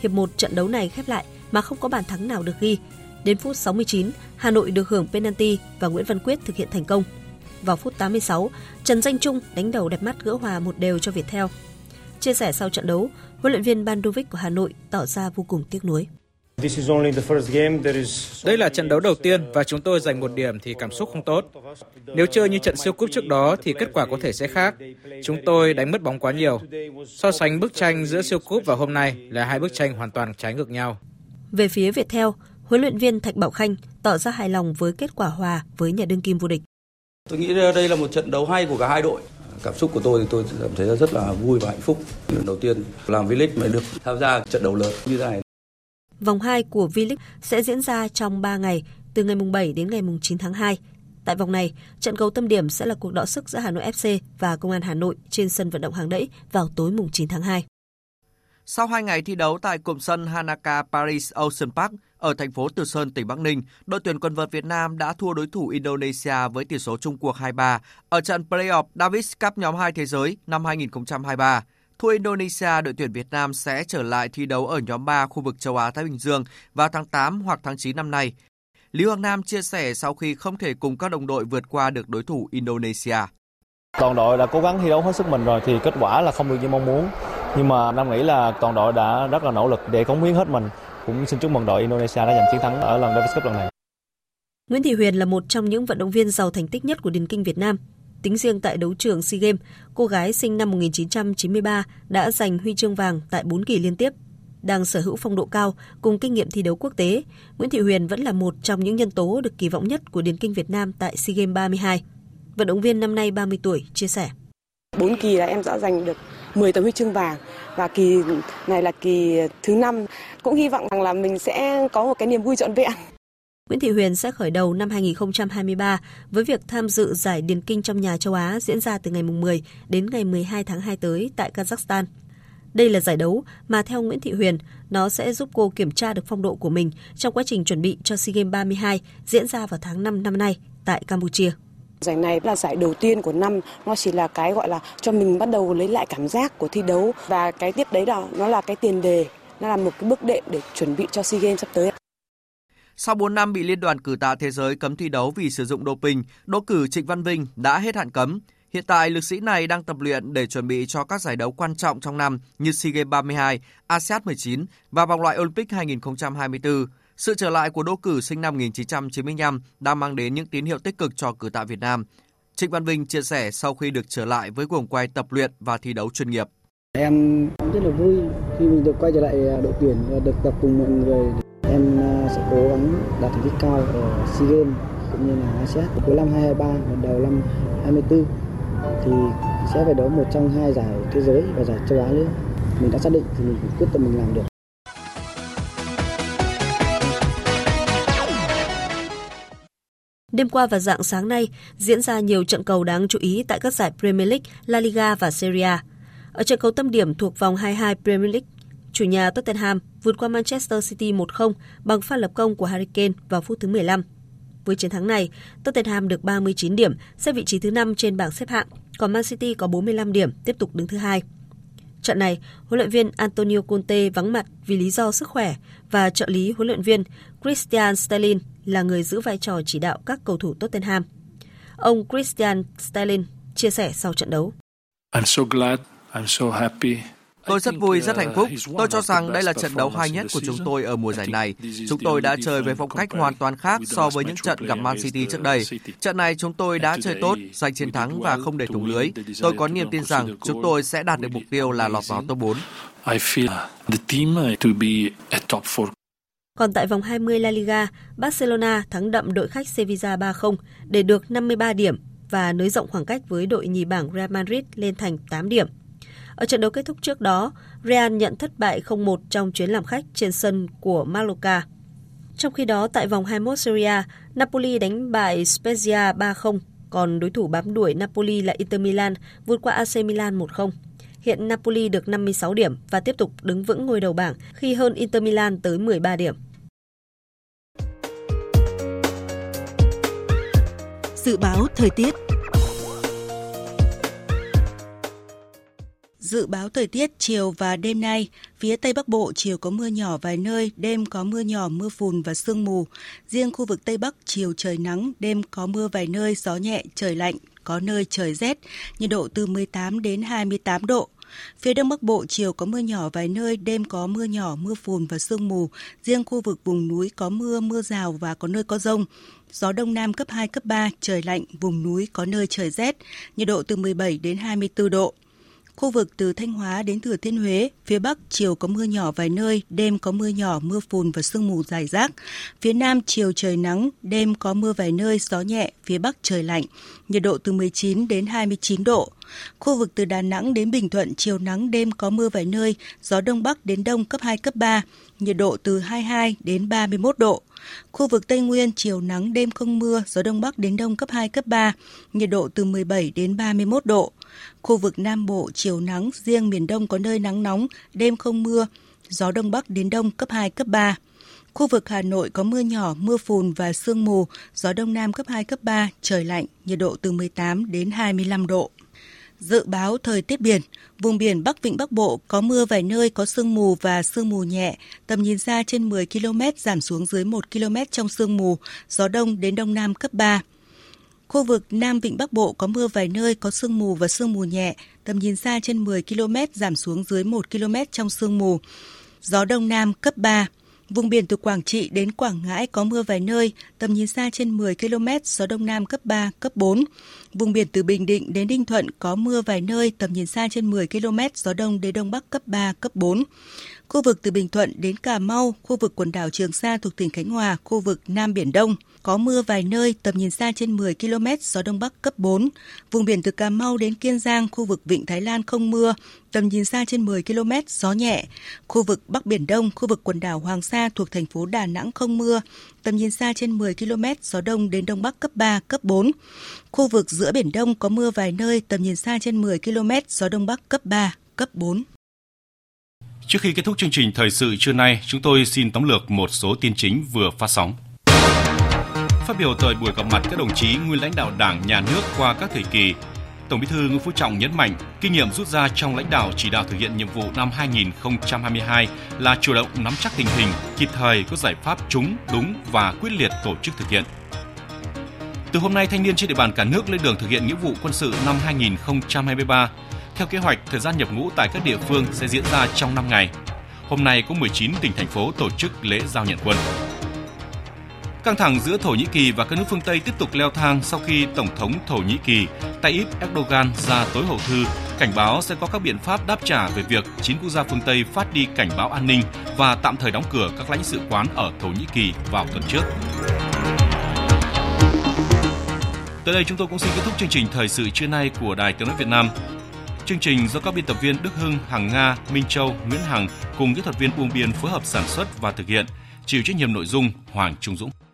Hiệp 1 trận đấu này khép lại mà không có bàn thắng nào được ghi. Đến phút 69, Hà Nội được hưởng penalty và Nguyễn Văn Quyết thực hiện thành công. Vào phút 86, Trần Danh Trung đánh đầu đẹp mắt gỡ hòa một đều cho Viettel. Chia sẻ sau trận đấu, huấn luyện viên Bandovic của Hà Nội tỏ ra vô cùng tiếc nuối. Đây là trận đấu đầu tiên và chúng tôi giành một điểm thì cảm xúc không tốt. Nếu chơi như trận siêu cúp trước đó thì kết quả có thể sẽ khác. Chúng tôi đánh mất bóng quá nhiều. So sánh bức tranh giữa siêu cúp và hôm nay là hai bức tranh hoàn toàn trái ngược nhau. Về phía Viettel, huấn luyện viên Thạch Bảo Khanh tỏ ra hài lòng với kết quả hòa với nhà đương kim vô địch. Tôi nghĩ đây là một trận đấu hay của cả hai đội. Cảm xúc của tôi thì tôi cảm thấy rất là vui và hạnh phúc. Lần đầu tiên làm V-League mà được tham gia trận đấu lớn như thế này. Vòng 2 của V-League sẽ diễn ra trong 3 ngày từ ngày 7 đến ngày 9 tháng 2. Tại vòng này, trận cầu tâm điểm sẽ là cuộc đọ sức giữa Hà Nội FC và Công an Hà Nội trên sân vận động hàng đẫy vào tối mùng 9 tháng 2. Sau 2 ngày thi đấu tại cụm sân Hanaka Paris Ocean Park ở thành phố Từ Sơn, tỉnh Bắc Ninh, đội tuyển quần vợt Việt Nam đã thua đối thủ Indonesia với tỷ số chung cuộc 2-3 ở trận playoff Davis Cup nhóm 2 thế giới năm 2023. Thua Indonesia, đội tuyển Việt Nam sẽ trở lại thi đấu ở nhóm 3 khu vực châu Á Thái Bình Dương vào tháng 8 hoặc tháng 9 năm nay. Lý Hoàng Nam chia sẻ sau khi không thể cùng các đồng đội vượt qua được đối thủ Indonesia. Toàn đội đã cố gắng thi đấu hết sức mình rồi thì kết quả là không được như mong muốn. Nhưng mà Nam nghĩ là toàn đội đã rất là nỗ lực để cống hiến hết mình. Cũng xin chúc mừng đội Indonesia đã giành chiến thắng ở lần Davis Cup lần này. Nguyễn Thị Huyền là một trong những vận động viên giàu thành tích nhất của điền kinh Việt Nam. Tính riêng tại đấu trường SEA Games, cô gái sinh năm 1993 đã giành huy chương vàng tại 4 kỳ liên tiếp. Đang sở hữu phong độ cao cùng kinh nghiệm thi đấu quốc tế, Nguyễn Thị Huyền vẫn là một trong những nhân tố được kỳ vọng nhất của điền kinh Việt Nam tại SEA Games 32. Vận động viên năm nay 30 tuổi chia sẻ. 4 kỳ là em đã giành được 10 tấm huy chương vàng và kỳ này là kỳ thứ năm cũng hy vọng rằng là mình sẽ có một cái niềm vui trọn vẹn. Nguyễn Thị Huyền sẽ khởi đầu năm 2023 với việc tham dự giải điền kinh trong nhà châu Á diễn ra từ ngày 10 đến ngày 12 tháng 2 tới tại Kazakhstan. Đây là giải đấu mà theo Nguyễn Thị Huyền, nó sẽ giúp cô kiểm tra được phong độ của mình trong quá trình chuẩn bị cho SEA Games 32 diễn ra vào tháng 5 năm nay tại Campuchia. Giải này là giải đầu tiên của năm, nó chỉ là cái gọi là cho mình bắt đầu lấy lại cảm giác của thi đấu và cái tiếp đấy là nó là cái tiền đề, nó là một cái bước đệm để chuẩn bị cho SEA Games sắp tới. Sau 4 năm bị Liên đoàn cử tạ thế giới cấm thi đấu vì sử dụng doping, đỗ cử Trịnh Văn Vinh đã hết hạn cấm. Hiện tại, lực sĩ này đang tập luyện để chuẩn bị cho các giải đấu quan trọng trong năm như SEA Games 32, ASEAN 19 và vòng loại Olympic 2024. Sự trở lại của đỗ cử sinh năm 1995 đã mang đến những tín hiệu tích cực cho cử tạ Việt Nam. Trịnh Văn Vinh chia sẻ sau khi được trở lại với guồng quay tập luyện và thi đấu chuyên nghiệp. Em rất là vui khi mình được quay trở lại à, đội tuyển và được tập cùng mọi người. Em à, sẽ cố gắng đạt thành tích cao ở SEA Games cũng như là ASEAN cuối năm 2023 và đầu năm 2024 thì sẽ phải đấu một trong hai giải thế giới và giải châu Á nữa. Mình đã xác định thì mình quyết tâm mình làm được. Đêm qua và dạng sáng nay diễn ra nhiều trận cầu đáng chú ý tại các giải Premier League, La Liga và Serie A. Ở trận cầu tâm điểm thuộc vòng 22 Premier League, chủ nhà Tottenham vượt qua Manchester City 1-0 bằng pha lập công của Harry Kane vào phút thứ 15. Với chiến thắng này, Tottenham được 39 điểm, xếp vị trí thứ 5 trên bảng xếp hạng, còn Man City có 45 điểm, tiếp tục đứng thứ hai. Trận này, huấn luyện viên Antonio Conte vắng mặt vì lý do sức khỏe và trợ lý huấn luyện viên Christian Sterling là người giữ vai trò chỉ đạo các cầu thủ Tottenham. Ông Christian Sterling chia sẻ sau trận đấu. I'm so glad, I'm so happy. Tôi rất vui, rất hạnh phúc. Tôi cho rằng đây là trận đấu hay nhất của chúng tôi ở mùa giải này. Chúng tôi đã chơi với phong cách hoàn toàn khác so với những trận gặp Man City trước đây. Trận này chúng tôi đã chơi tốt, giành chiến thắng và không để thủng lưới. Tôi có niềm tin rằng chúng tôi sẽ đạt được mục tiêu là lọt vào top 4. Còn tại vòng 20 La Liga, Barcelona thắng đậm đội khách Sevilla 3-0 để được 53 điểm và nới rộng khoảng cách với đội nhì bảng Real Madrid lên thành 8 điểm. Ở trận đấu kết thúc trước đó, Real nhận thất bại 0-1 trong chuyến làm khách trên sân của Mallorca. Trong khi đó, tại vòng 21 Serie A, Napoli đánh bại Spezia 3-0, còn đối thủ bám đuổi Napoli là Inter Milan vượt qua AC Milan 1-0. Hiện Napoli được 56 điểm và tiếp tục đứng vững ngôi đầu bảng khi hơn Inter Milan tới 13 điểm. Dự báo thời tiết Dự báo thời tiết chiều và đêm nay, phía Tây Bắc Bộ chiều có mưa nhỏ vài nơi, đêm có mưa nhỏ, mưa phùn và sương mù. Riêng khu vực Tây Bắc chiều trời nắng, đêm có mưa vài nơi, gió nhẹ, trời lạnh, có nơi trời rét, nhiệt độ từ 18 đến 28 độ. Phía Đông Bắc Bộ chiều có mưa nhỏ vài nơi, đêm có mưa nhỏ, mưa phùn và sương mù. Riêng khu vực vùng núi có mưa, mưa rào và có nơi có rông. Gió Đông Nam cấp 2, cấp 3, trời lạnh, vùng núi có nơi trời rét, nhiệt độ từ 17 đến 24 độ. Khu vực từ Thanh Hóa đến Thừa Thiên Huế, phía Bắc chiều có mưa nhỏ vài nơi, đêm có mưa nhỏ, mưa phùn và sương mù dài rác. Phía Nam chiều trời nắng, đêm có mưa vài nơi, gió nhẹ, phía Bắc trời lạnh, nhiệt độ từ 19 đến 29 độ. Khu vực từ Đà Nẵng đến Bình Thuận chiều nắng đêm có mưa vài nơi, gió đông bắc đến đông cấp 2 cấp 3, nhiệt độ từ 22 đến 31 độ. Khu vực Tây Nguyên chiều nắng đêm không mưa, gió đông bắc đến đông cấp 2 cấp 3, nhiệt độ từ 17 đến 31 độ. Khu vực Nam Bộ chiều nắng, riêng miền Đông có nơi nắng nóng, đêm không mưa, gió đông bắc đến đông cấp 2 cấp 3. Khu vực Hà Nội có mưa nhỏ, mưa phùn và sương mù, gió đông nam cấp 2 cấp 3, trời lạnh, nhiệt độ từ 18 đến 25 độ. Dự báo thời tiết biển, vùng biển Bắc Vịnh Bắc Bộ có mưa vài nơi có sương mù và sương mù nhẹ, tầm nhìn xa trên 10 km giảm xuống dưới 1 km trong sương mù, gió đông đến đông nam cấp 3. Khu vực Nam Vịnh Bắc Bộ có mưa vài nơi có sương mù và sương mù nhẹ, tầm nhìn xa trên 10 km giảm xuống dưới 1 km trong sương mù. Gió đông nam cấp 3. Vùng biển từ Quảng Trị đến Quảng Ngãi có mưa vài nơi, tầm nhìn xa trên 10 km, gió đông nam cấp 3, cấp 4. Vùng biển từ Bình Định đến Ninh Thuận có mưa vài nơi, tầm nhìn xa trên 10 km, gió đông đến đông bắc cấp 3, cấp 4. Khu vực từ Bình Thuận đến Cà Mau, khu vực quần đảo Trường Sa thuộc tỉnh Khánh Hòa, khu vực Nam Biển Đông, có mưa vài nơi, tầm nhìn xa trên 10 km, gió Đông Bắc cấp 4. Vùng biển từ Cà Mau đến Kiên Giang, khu vực Vịnh Thái Lan không mưa, tầm nhìn xa trên 10 km, gió nhẹ. Khu vực Bắc Biển Đông, khu vực quần đảo Hoàng Sa thuộc thành phố Đà Nẵng không mưa, tầm nhìn xa trên 10 km, gió Đông đến Đông Bắc cấp 3, cấp 4. Khu vực giữa Biển Đông có mưa vài nơi, tầm nhìn xa trên 10 km, gió Đông Bắc cấp 3, cấp 4. Trước khi kết thúc chương trình thời sự trưa nay, chúng tôi xin tóm lược một số tin chính vừa phát sóng. Phát biểu tại buổi gặp mặt các đồng chí nguyên lãnh đạo Đảng, Nhà nước qua các thời kỳ, Tổng Bí thư Nguyễn Phú Trọng nhấn mạnh kinh nghiệm rút ra trong lãnh đạo chỉ đạo thực hiện nhiệm vụ năm 2022 là chủ động nắm chắc tình hình, kịp thời có giải pháp trúng, đúng và quyết liệt tổ chức thực hiện. Từ hôm nay, thanh niên trên địa bàn cả nước lên đường thực hiện nghĩa vụ quân sự năm 2023. Theo kế hoạch, thời gian nhập ngũ tại các địa phương sẽ diễn ra trong 5 ngày. Hôm nay có 19 tỉnh thành phố tổ chức lễ giao nhận quân. Căng thẳng giữa Thổ Nhĩ Kỳ và các nước phương Tây tiếp tục leo thang sau khi Tổng thống Thổ Nhĩ Kỳ Tayyip Erdogan ra tối hậu thư cảnh báo sẽ có các biện pháp đáp trả về việc chín quốc gia phương Tây phát đi cảnh báo an ninh và tạm thời đóng cửa các lãnh sự quán ở Thổ Nhĩ Kỳ vào tuần trước. Tới đây chúng tôi cũng xin kết thúc chương trình thời sự trưa nay của Đài Tiếng nói Việt Nam. Chương trình do các biên tập viên Đức Hưng, Hằng Nga, Minh Châu, Nguyễn Hằng cùng kỹ thuật viên Buông Biên phối hợp sản xuất và thực hiện, chịu trách nhiệm nội dung Hoàng Trung Dũng.